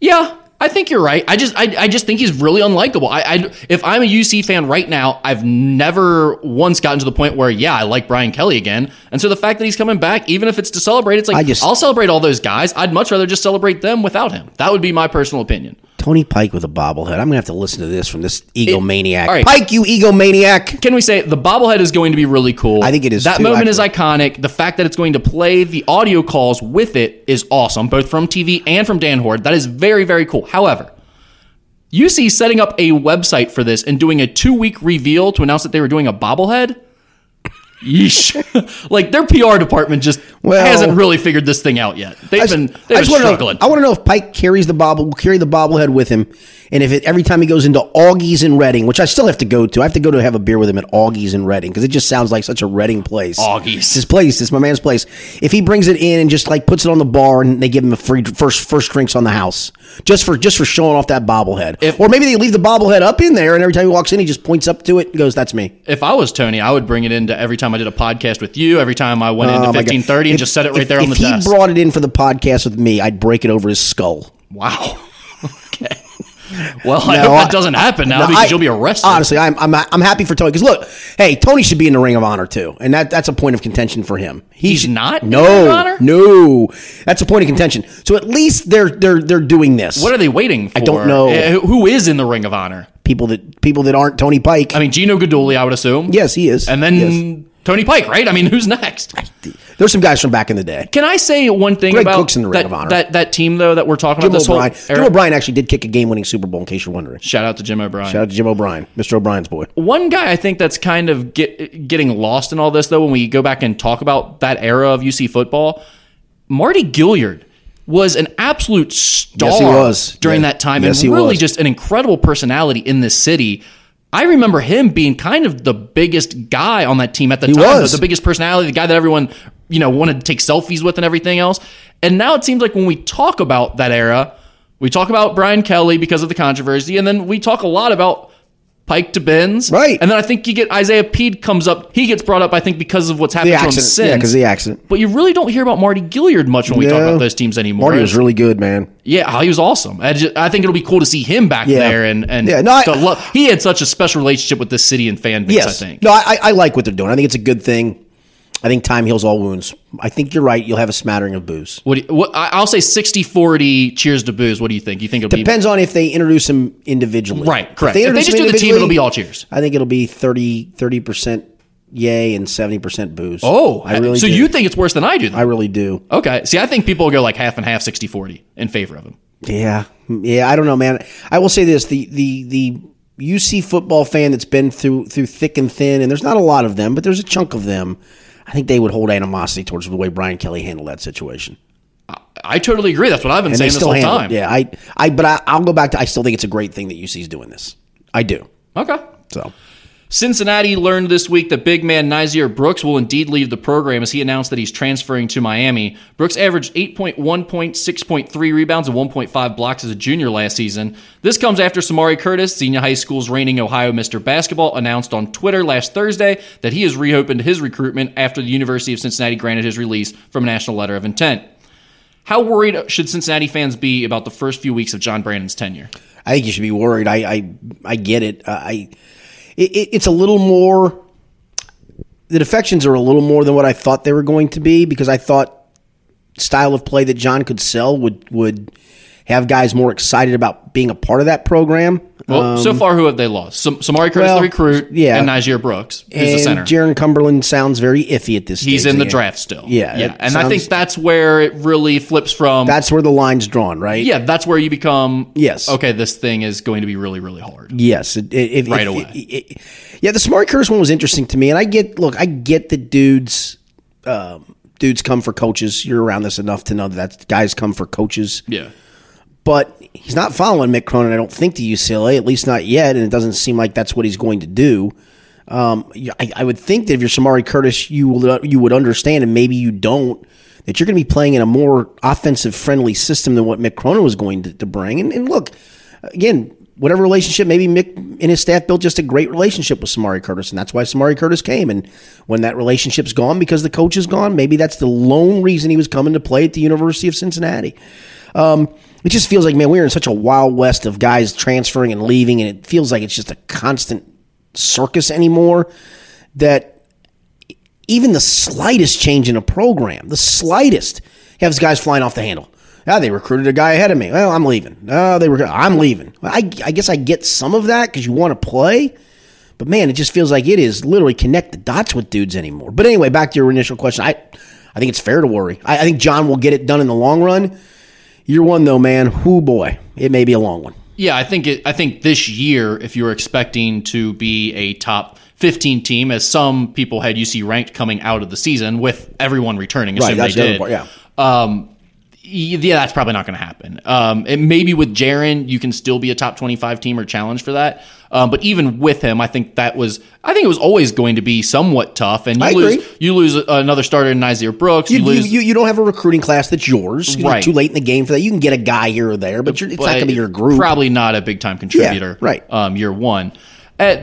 Yeah, I think you're right. I just, I, I just think he's really unlikable. I, I, if I'm a UC fan right now, I've never once gotten to the point where, yeah, I like Brian Kelly again. And so the fact that he's coming back, even if it's to celebrate, it's like I just- I'll celebrate all those guys. I'd much rather just celebrate them without him. That would be my personal opinion. Tony Pike with a bobblehead. I'm gonna have to listen to this from this egomaniac. right. Pike, you egomaniac. Can we say the bobblehead is going to be really cool? I think it is That too, moment is iconic. The fact that it's going to play the audio calls with it is awesome, both from TV and from Dan Hoard. That is very, very cool. However, UC setting up a website for this and doing a two week reveal to announce that they were doing a bobblehead. Yeesh. like their PR department just Well- hasn't really figured this thing out yet. They've I been they've been just wanna struggling. Know, I want to know if Pike carries the bobble, will carry the bobblehead with him, and if it every time he goes into Augie's in Reading, which I still have to go to, I have to go to have a beer with him at Augie's in Reading because it just sounds like such a Reading place. Augie's. it's his place. It's my man's place. If he brings it in and just like puts it on the bar and they give him a free first first drinks on the house just for just for showing off that bobblehead, If- or maybe they leave the bobblehead up in there and every time he walks in, he just points up to it and goes, "That's me." if I was Tony, I would bring it into every time I did a podcast with you, every time I went oh into Oh, God. fifteen thirty and If- just set it right if- there on the If he desk. brought it in for the podcast with me, I'd break it over his skull. Wow. okay. Well, I No, hope I- that doesn't happen now No, because I- you'll be arrested. Honestly, I'm I'm I'm happy for Tony because look, hey, Tony should be in the Ring of Honor too, and that that's a point of contention for him. He He's should- not No, Ring of Honor? no, that's a point of contention. So at least they're they're they're doing this. what are they waiting for? I don't know. Who- Who is in the Ring of Honor? people that people that aren't Tony Pike? I mean, Gino Guidugli, I would assume. yes, he is. And then Yes. Tony Pike, right? I mean, who's next? there's some guys from back in the day. Can I say one thing Greg about Cook's in the Ring that, of Honor. that that team though that we're talking Jim about this O'Brien. whole Jim era? O'Brien actually did kick a game-winning Super Bowl. In case you're wondering, Shout out to Jim O'Brien. shout out to Jim O'Brien, Mr. O'Brien's boy. One guy I think that's kind of get, getting lost in all this, though, when we go back and talk about that era of UC football, Mardy Gilyard was an absolute star Yes, he was. during Yeah. that time Yes, and really was. just an incredible personality in this city. I remember him being kind of the biggest guy on that team at the time, was. the, the biggest personality, the guy that everyone you know wanted to take selfies with and everything else. And now it seems like when we talk about that era, we talk about Brian Kelly because of the controversy, and then we talk a lot about Pike to Binns. Right. And then I think you get Isaiah Pead comes up. He gets brought up, I think, because of what's happened The to him accident. since. Yeah, because the accident. but you really don't hear about Mardy Gilyard much when we talk about those teams anymore. Mardy was really good, man. Yeah, he was awesome. I, just, I think it'll be cool to see him back Yeah. there, and and Yeah, no, I- lo- he had such a special relationship with this city and fan base. Yes. I think. No, I, I like what they're doing. I think it's a good thing. I think time heals all wounds. I think you're right. You'll have a smattering of booze. What, you, what I'll say 60-40 Cheers to booze. What do you think? You think it'll be Depends on if they introduce him individually. right? Correct. If If they, just do the team, it'll be all Cheers. I think it'll be 30 percent yay and seventy percent booze. Oh, I really. so do. you think it's worse than I do? Then? I really do. okay. See, I think people will go like half and half, 60-40 in favor of him. Yeah, yeah. I don't know, man. I will say this: the the the UC football fan that's been through through thick and thin, and there's not a lot of them, but there's a chunk of them. I think they would hold animosity towards the way Brian Kelly handled that situation. I totally agree. That's what I've been and saying this whole time. it. Yeah, I, I, but I, I'll go back to. I still think it's a great thing that UC's doing this. I do. Okay. So Cincinnati learned this week that big man Nysier Brooks will indeed leave the program as he announced that he's transferring to Miami. Brooks averaged 8.1 points, 6.3 rebounds, and 1.5 blocks as a junior last season. This comes after Samari Curtis, Xenia High School's reigning Ohio Mr. Basketball, announced on Twitter last Thursday that he has reopened his recruitment after the University of Cincinnati granted his release from a national letter of intent. How worried should Cincinnati fans be about the first few weeks of John Brannen's tenure? I think you should be worried. I, I, I get it. Uh, I, it, it- it's a little more. The defections are a little more than what I thought they were going to be because I thought style of play that John could sell would would have guys more excited about being a part of that program. Well, so far, who have they lost? Sam- Samari Curtis, Um, well, the recruit, yeah. and Nysier Brooks, who's the center. Jaron Cumberland sounds very iffy at this stage. He's in the Yeah. draft still. Yeah, yeah, and I think that's where it really flips from. That's where the line's drawn, right? yeah, that's where you become. Yes. Okay, this thing is going to be really, really hard. Yes, it, it, Right away. it- it- yeah, the Samari Curtis one was interesting to me, and I get look, I get the dudes. Um, dudes come for coaches. You're around this enough to know that guys come for coaches. Yeah. But he's not following Mick Cronin. I don't think to UCLA, at least not yet, and it doesn't seem like that's what he's going to do. Um, I, I would think that if you're Samari Curtis, you will you would understand, and maybe you don't, that you're going to be playing in a more offensive friendly system than what Mick Cronin was going to, to bring. And, and look, again, whatever relationship, maybe Mick and his staff built just a great relationship with Samari Curtis, and that's why Samari Curtis came. And when that relationship's gone because the coach is gone, maybe that's the lone reason he was coming to play at the University of Cincinnati. Um, it just feels like, man, we're in such a wild west of guys transferring and leaving, and it feels like it's just a constant circus anymore that even the slightest change in a program, the slightest, have guys flying off the handle. Ah, they recruited a guy ahead of me. Well, I'm leaving. Oh, they were. I'm leaving. I, I guess I get some of that because you want to play, but man, it just feels like it is literally connect the dots with dudes anymore. But anyway, back to your initial question. I, I think it's fair to worry. I, I think John will get it done in the long run. Year one, though, man, whoo boy, it may be a long one. Yeah, I think it. I think this year, if you were expecting to be a top 15 team, as some people had UC ranked coming out of the season, with everyone returning, assuming that's they the did. part, yeah. Um, yeah, that's probably not going to happen. Um, and maybe with Jaron, you can still be a top 25 team or challenge for that. Um, but even with him, I think that was, I think it was always going to be somewhat tough. And you I lose, agree. you lose another starter in Nysier Brooks. You, You, lose, you, you don't have a recruiting class that's yours. You're Right. too late in the game for that. You can get a guy here or there, but you're, it's not going to be your group. Probably not a big time contributor. right. Um, year one. Uh,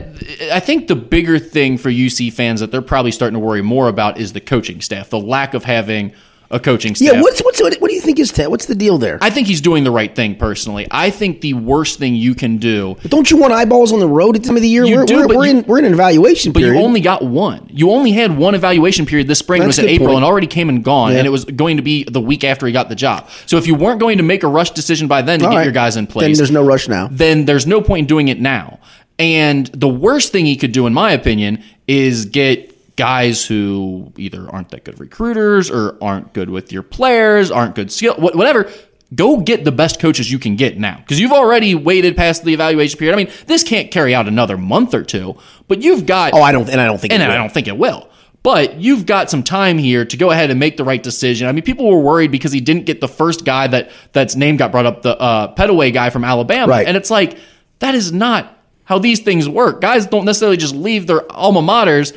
I think the bigger thing for UC fans that they're probably starting to worry more about is the coaching staff, the lack of having a coaching staff. Yeah, what's what's what, what do you think is Ted? What's the deal there? I think he's doing the right thing personally. I think the worst thing you can do Don't you want eyeballs on the road at the time of the year? You we're do, we're, but we're you- in we're in an evaluation But period. you only got one. You only had one evaluation period this spring. That's it was in April point. and already came and gone, Yeah. and it was going to be the week after he got the job. So if you weren't going to make a rush decision by then to All get right. your guys in place, Then there's no rush now. then there's no point in doing it now. And the worst thing he could do, in my opinion, is get guys who either aren't that good recruiters or aren't good with your players, aren't good skill, whatever. Go get the best coaches you can get now because you've already waited past the evaluation period. I mean, this can't carry out another month or two, but you've got Oh, I don't and I don't think. and it I will. don't think it will. But you've got some time here to go ahead and make the right decision. I mean, people were worried because he didn't get the first guy that that's name got brought up, the uh, Pettway guy from Alabama, Right. and it's like that is not how these things work. Guys don't necessarily just leave their alma maters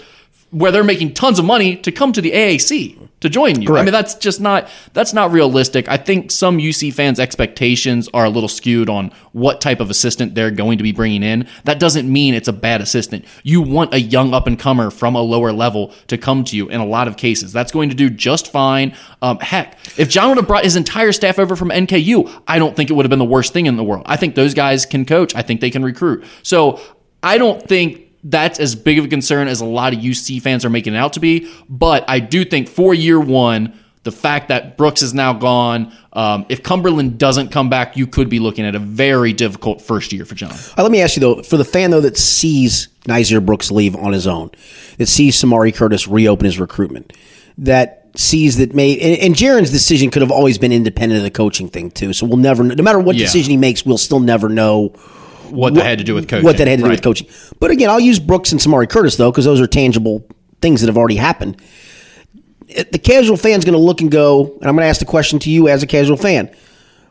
where they're making tons of money to come to the AAC. to join you. I mean, that's just not that's not realistic. I think some UC fans' expectations are a little skewed on what type of assistant they're going to be bringing in. That doesn't mean it's a bad assistant. You want a young up and comer from a lower level to come to you. In a lot of cases, that's going to do just fine. Um, heck, if John would have brought his entire staff over from NKU, I don't think it would have been the worst thing in the world. I think those guys can coach. I think they can recruit. So I don't think that's as big of a concern as a lot of UC fans are making it out to be. But I do think for year one, the fact that Brooks is now gone, um, if Cumberland doesn't come back, you could be looking at a very difficult first year for John. Uh, let me ask you though, for the fan though that sees Nysier Brooks leave on his own, that sees Samari Curtis reopen his recruitment, that sees that may and, and Jaron's decision could have always been independent of the coaching thing too. So we'll never, no matter what Yeah. decision he makes, we'll still never know What that had to do with coaching. what that had to do Right. with coaching. But again, I'll use Brooks and Samari Curtis though, because those are tangible things that have already happened. The casual fan's going to look and go, and I'm going to ask the question to you as a casual fan.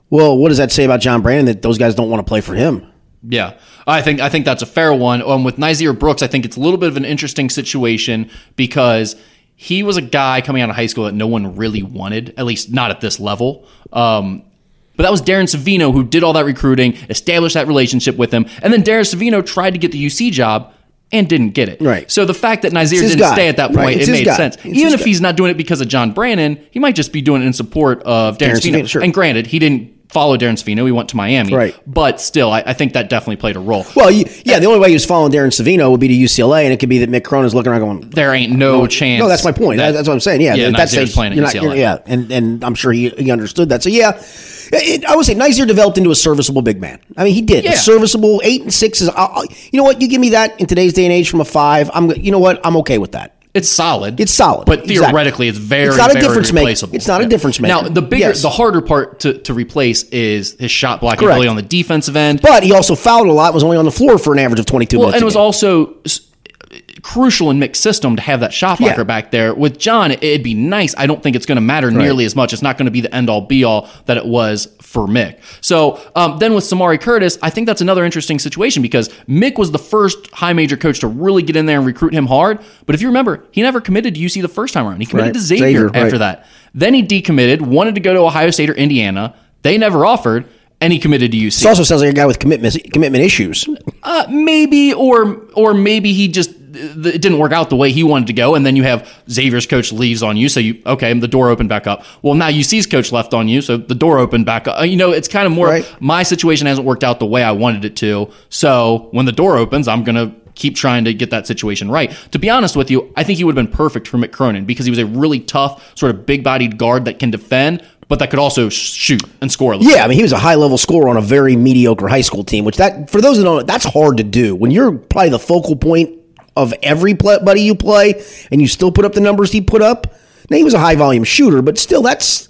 Well, what does that say about John Brannen that those guys don't want to play for him? Yeah, I think I think that's a fair one. Um, with Nysier Brooks, I think it's a little bit of an interesting situation because he was a guy coming out of high school that no one really wanted, at least not at this level. Um, but that was Darren Savino who did all that recruiting, established that relationship with him, and then Darren Savino tried to get the UC job and didn't get it. Right. So the fact that Nysier didn't guy. stay at that point, it's it his made guy. sense. It's Even if guy. he's not doing it because of John Brannen, he might just be doing it in support of Darren, Darren Savino. Savino, sure. And granted, he didn't follow Darren Savino; he went to Miami. Right. But still, I, I think that definitely played a role. Well, you, yeah, the only way he was following Darren Savino would be to UCLA, and it could be that Mick Cronin's looking around going, There ain't no, chance. No, that's my point. that- that's what I'm saying. Yeah, yeah, that's Nysier's playing at you're not- yeah, and and I'm sure he, he understood that. So yeah, it, I would say Nysier developed into a serviceable big man. I mean, he did. Yeah. A serviceable eight and six is. I'll, I'll- you know what? You give me that in today's day and age from a five. I'm. You know what? I'm okay with that. It's solid. It's solid. But Exactly. theoretically, it's very, It's not a very difference maker. It's not a difference maker. Now, the bigger, Yes. the harder part to, to replace is his shot blocking ability on the defensive end. But he also fouled a lot. Was only on the floor for an average of 22 well, minutes. and it was also crucial in Mick's system to have that shot blocker Yeah. back there. With John, it- it'd be nice. I don't think it's going to matter nearly as much. It's not going to be the end all be all that it was for Mick. So um, then with Samari Curtis, I think that's another interesting situation because Mick was the first high major coach to really get in there and recruit him hard. But if you remember, he never committed to UC the first time around. He committed Right. to Xavier, Xavier, after right. that. Then he decommitted, wanted to go to Ohio State or Indiana. They never offered. And he committed to UC. This also sounds like a guy with commitment commitment issues. Uh, maybe, or or maybe he just it didn't work out the way he wanted to go, and then you have Xavier's coach leaves on you, so you okay, the door opened back up. Well, now UC's coach left on you, so the door opened back up. Uh, You know, it's kind of more Right. my situation hasn't worked out the way I wanted it to. So when the door opens, I'm gonna keep trying to get that situation right. To be honest with you, I think he would have been perfect for Mick Cronin because he was a really tough, sort of big-bodied guard that can defend, but that could also shoot and score a little. Yeah, I mean, he was a high level scorer on a very mediocre high school team, which that for those that don't know, that's hard to do. When you're probably the focal point of every play, buddy you play, and you still put up the numbers he put up. Now he was a high volume shooter, but still, that's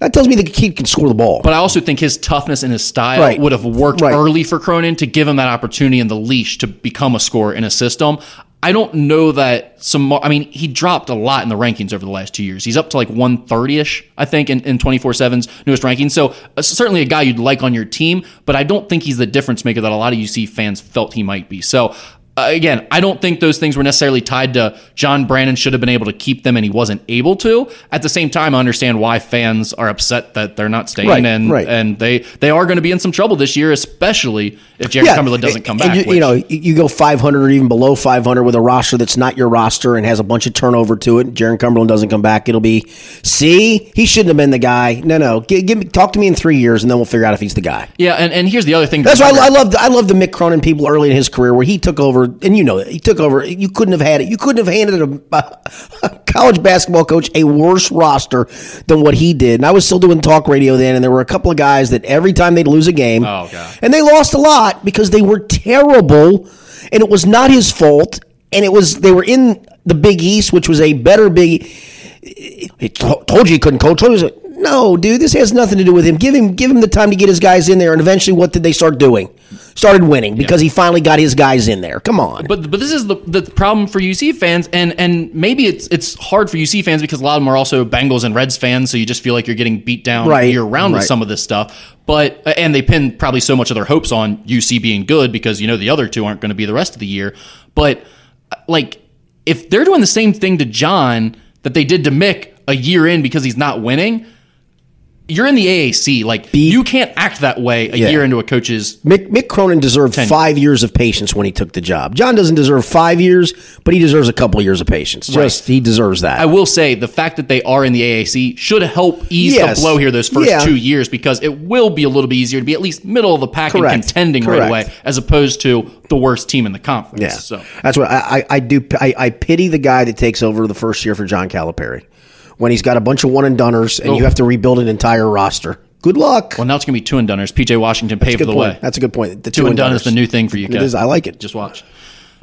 that tells me the kid can score the ball. But I also think his toughness and his style Right. would have worked Right. early for Cronin to give him that opportunity and the leash to become a scorer in a system. I don't know that some. I mean, he dropped a lot in the rankings over the last two years. He's up to like 130 ish, I think, in, in 24 7's newest rankings. So, uh, certainly a guy you'd like on your team, but I don't think he's the difference maker that a lot of UC fans felt he might be. So, Uh, again, I don't think those things were necessarily tied to John Brannen should have been able to keep them and he wasn't able to. At the same time, I understand why fans are upset that they're not staying Right, and right. and they they are going to be in some trouble this year, especially if Jerry Cumberland doesn't come back. You, you know, you, go 500 or even below 500 with a roster that's not your roster and has a bunch of turnover to it. Jaron Cumberland doesn't come back. It'll be, see, he shouldn't have been the guy. No, no, give, give me, talk to me in three years, and then we'll figure out if he's the guy. yeah, and, and here's the other thing. That's why. I, I love I love the Mick Cronin people early in his career where he took over, and you know he took over. You couldn't have had it. You couldn't have handed a, a college basketball coach a worse roster than what he did. And I was still doing talk radio then, and there were a couple of guys that every time they'd lose a game, Oh, and they lost a lot because they were terrible, and it was not his fault, and it was they were in the Big East, which was a better Big. He to- told you he couldn't coach. He no, dude, this has nothing to do with him. Give him, give him the time to get his guys in there. And eventually, what did they start doing? Started winning because he finally got his guys in there. Come on. But but this is the the problem for UC fans, and and maybe it's it's hard for UC fans because a lot of them are also Bengals and Reds fans, so you just feel like you're getting beat down Right, year round with some of this stuff. But and they pin probably so much of their hopes on UC being good because you know the other two aren't going to be the rest of the year. But uh, like if they're doing the same thing to John that they did to Mick a year in because he's not winning, you're in the AAC. Like Be- you can't act that way a Yeah. year into a coach's. Mick, Mick Cronin deserved five years of patience when he took the job. John doesn't deserve five years, but he deserves a couple years of patience. Just he deserves that. I will say the fact that they are in the AAC should help ease Yes. the blow here those first Yeah. two years because it will be a little bit easier to be at least middle of the pack Correct. and contending Correct. right away as opposed to the worst team in the conference. yeah, So that's what I, I, I do. I, I pity the guy that takes over the first year for John Calipari when he's got a bunch of one and doneers and you Oh. have to rebuild an entire roster. Good luck. well, now it's gonna be two and doneers. PJ Washington paved the point. way. That's a good point. The two and done is the new thing for you. It Kev. is. I like it. Just watch.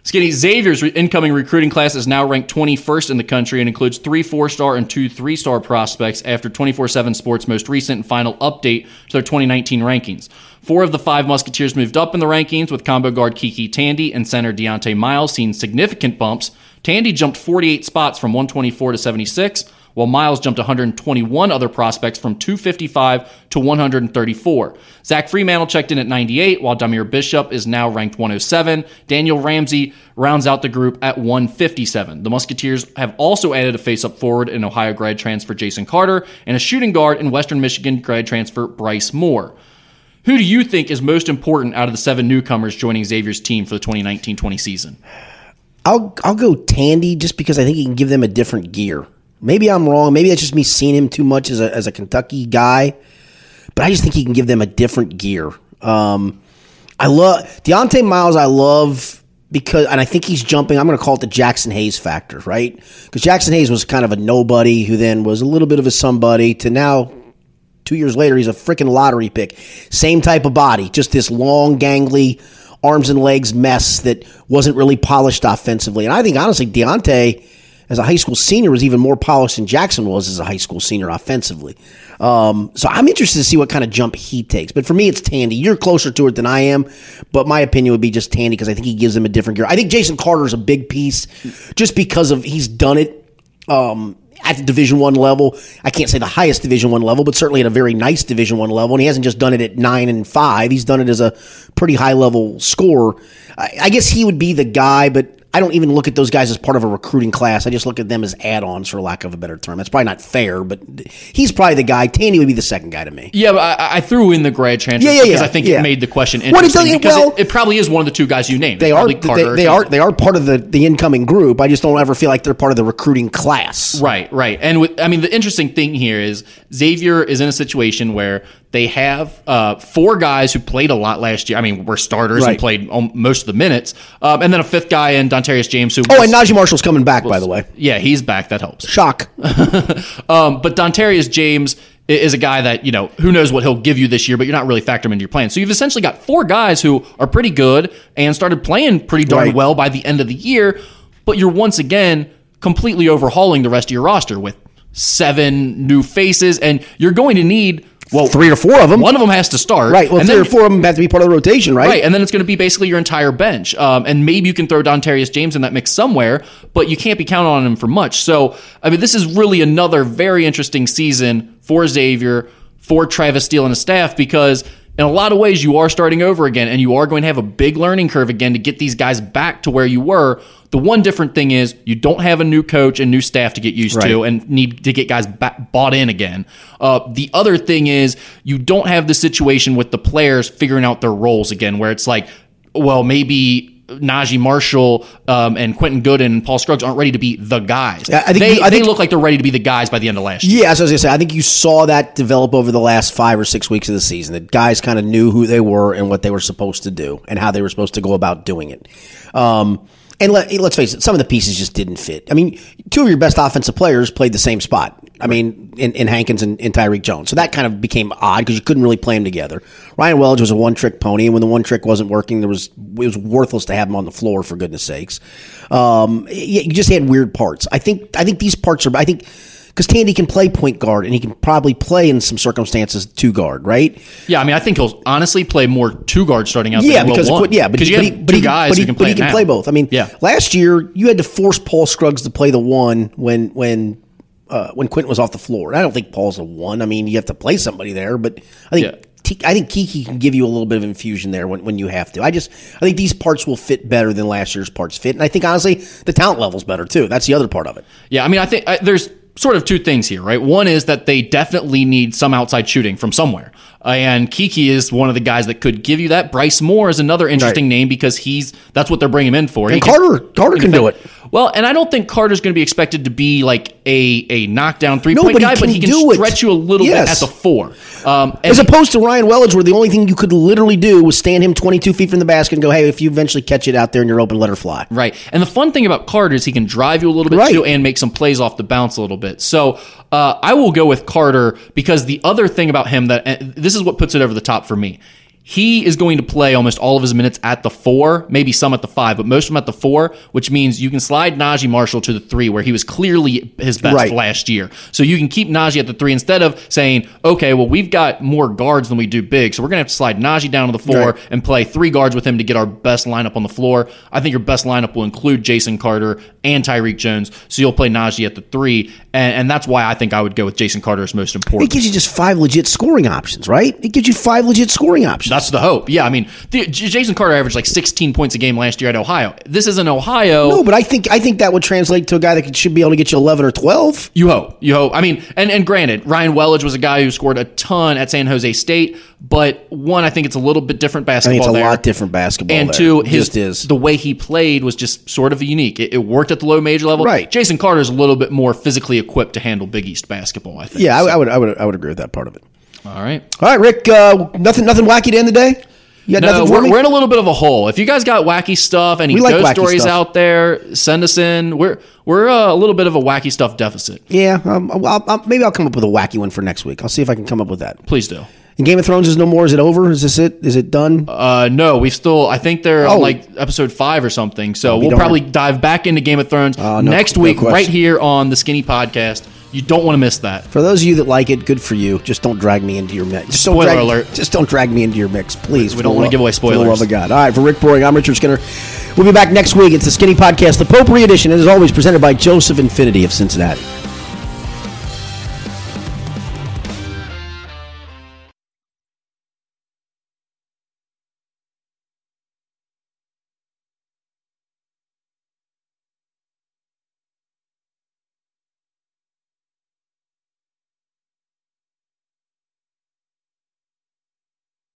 Skinny Xavier's incoming recruiting class is now ranked 21st in the country and includes three four star and two three star prospects after 24 7 Sports' most recent and final update to their 2019 rankings. Four of the five Musketeers moved up in the rankings, with combo guard KyKy Tandy and center Dieonte Miles seeing significant bumps. Tandy jumped 48 spots from 124 to 76, while Miles jumped 121 other prospects from 255 to 134. Zach Freemantle checked in at 98, while Dahmir Bishop is now ranked 107. Daniel Ramsey rounds out the group at 157. The Musketeers have also added a face-up forward in Ohio grad transfer Jason Carter and a shooting guard in Western Michigan grad transfer Bryce Moore. Who do you think is most important out of the seven newcomers joining Xavier's team for the 2019-20 season? I'll I'll go Tandy just because I think he can give them a different gear. Maybe I'm wrong. Maybe that's just me seeing him too much as a as a Kentucky guy, but I just think he can give them a different gear. Um, I love Dieonte Miles. I love because, and I think he's jumping. I'm going to call it the Jaxson Hayes factor, right? Because Jaxson Hayes was kind of a nobody who then was a little bit of a somebody to now Two years later, he's a freaking lottery pick. Same type of body, just this long, gangly, arms and legs mess that wasn't really polished offensively. And I think, honestly, Dieonte, as a high school senior, was even more polished than Jaxson was as a high school senior offensively. Um, so I'm interested to see what kind of jump he takes. But for me, it's Tandy. You're closer to it than I am, but my opinion would be just Tandy because I think he gives them a different gear. I think Jason Carter is a big piece just because of he's done it. Um, at the Division One level. I can't say the highest Division One level, but certainly at a very nice Division One level. And he hasn't just done it at nine and five; he's done it as a pretty high level scorer. I, I guess he would be the guy, but I don't even look at those guys as part of a recruiting class. I just look at them as add-ons, for lack of a better term. That's probably not fair, but he's probably the guy. Tandy would be the second guy to me. Yeah, but I, I threw in the grad transfer Yeah, yeah, because yeah, I think it made the question Well, it interesting because well- it, it probably is one of the two guys you named. They are they, they are they are part of the the incoming group. I just don't ever feel like they're part of the recruiting class. Right, right. And with, I mean, the interesting thing here is Xavier is in a situation where they have uh, four guys who played a lot last year. I mean, were starters Right. and played most of the minutes, um, and then a fifth guy in Dontarius James who. Oh, was- and Naji Marshall's coming back, by the way. yeah, he's back. That helps. Shock. Um, but Dontarius James is a guy that, you know, who knows what he'll give you this year, but you're not really factoring into your plan. So you've essentially got four guys who are pretty good and started playing pretty darn Right. well by the end of the year, but you're once again completely overhauling the rest of your roster with seven new faces, and you're going to need, well, Three or four of them. One of them has to start. Right. Well, and three then or four of them have to be part of the rotation, right? Right, and then it's going to be basically your entire bench, um, and maybe you can throw Dontarius James in that mix somewhere, but you can't be counting on him for much. So, I mean, this is really another very interesting season for Xavier, for Travis Steele and his staff, because in a lot of ways you are starting over again, and you are going to have a big learning curve again to get these guys back to where you were. The one different thing is you don't have a new coach and new staff to get used to, and need to get guys ba- bought in again. Uh, the other thing is you don't have the situation with the players figuring out their roles again, where it's like, well, maybe Naji Marshall um, and Quentin Goodin and Paul Scruggs aren't ready to be the guys. I think they, you- I they think- look like they're ready to be the guys by the end of last year. Yeah, as I was gonna say, I think you saw that develop over the last five or six weeks of the season. The guys kind of knew who they were and what they were supposed to do and how they were supposed to go about doing it. Um, and let, let's face it, some of the pieces just didn't fit. I mean, two of your best offensive players played the same spot. I mean, in, in Hankins and, and Tyrique Jones. So that kind of became odd because you couldn't really play them together. Ryan Welage was a one trick pony, and when the one trick wasn't working, there was it was worthless to have him on the floor for goodness sakes. Um, you just had weird parts. I think I think these parts are. I think because Tandy can play point guard and he can probably play in some circumstances two guard, right? Yeah, I mean, I think he'll honestly play more two guard starting out. Yeah, than he will because one. yeah, but he, you but have he, but two he, guys but he, who can but play, he can play both. I mean, yeah, last year you had to force Paul Scruggs to play the one when when uh, when Quentin was off the floor. And I don't think Paul's a one. I mean, you have to play somebody there, but I think. Yeah. I think KyKy can give you a little bit of infusion there when, when you have to. I just I think these parts will fit better than last year's parts fit, and I think honestly the talent level's better too. That's the other part of it. Yeah, I mean, I think I, there's sort of two things here, right? One is that they definitely need some outside shooting from somewhere. And KyKy is one of the guys that could give you that. Bryce Moore is another interesting Right. name because he's that's what they're bringing him in for. He And can- Carter Carter can do it. Well, and I don't think Carter's going to be expected to be like a a knockdown three No, point he guy, but he can do it. stretch you a little Yes. bit at the four. Um, and As opposed to Ryan Welage, where the only thing you could literally do was stand him 22 feet from the basket and go, hey, if you eventually catch it out there and you're open, let her fly. Right. And the fun thing about Carter is he can drive you a little bit Right. too and make some plays off the bounce a little bit. So uh, I will go with Carter because the other thing about him that and this is what puts it over the top for me. He is going to play almost all of his minutes at the four, maybe some at the five, but most of them at the four, which means you can slide Naji Marshall to the three, where he was clearly his best Right. last year. So you can keep Naji at the three instead of saying, okay, well, we've got more guards than we do big, so we're going to have to slide Naji down to the four Right. and play three guards with him to get our best lineup on the floor. I think your best lineup will include Jason Carter and Tyrique Jones. So you'll play Naji at the three, and, and that's why I think I would go with Jason Carter as most important. It gives you just five legit scoring options, right? It gives you five legit scoring options. That's the hope. Yeah, I mean, the, J- Jason Carter averaged like 16 points a game last year at Ohio. This is an Ohio. no, but I think I think that would translate to a guy that should be able to get you 11 or 12. You hope. You hope. I mean, and, and granted, Ryan Welage was a guy who scored a ton at San Jose State, but one, I think it's a little bit different I basketball think it's a there. lot different basketball. and there. two, his just is. the way he played was just sort of unique. It, it worked at the low major level. Right. Jason Carter is a little bit more physically equipped to handle Big East basketball. I think. yeah, I, So- I would I would I would agree with that part of it. all right. All right, Rick. Uh, nothing nothing wacky to end the day. You got No, we're, we're in a little bit of a hole. If you guys got wacky stuff, any We like ghost stories stuff. out there, send us in. We're we're uh, a little bit of a wacky stuff deficit. yeah, um, I'll, I'll, maybe I'll come up with a wacky one for next week. I'll see if I can come up with that. Please do. And Game of Thrones is no more. Is it over? Is this it? Is it done? Uh, no, we've still. I think they're Oh. on like episode five or something. So we'll don't probably dive back into Game of Thrones Oh, no- next week, question. right here on the Skinny Podcast. You don't want to miss that. For those of you that like it, good for you. Just don't drag me into your mix. Just don't Spoiler drag, alert. Just don't drag me into your mix, please. We don't wanna give away For the spoilers. love of God. All right, for Rick Broering, I'm Richard Skinner. We'll be back next week. It's the Skinny Podcast, the Potpourri edition, and as always, presented by Joseph Infiniti of Cincinnati.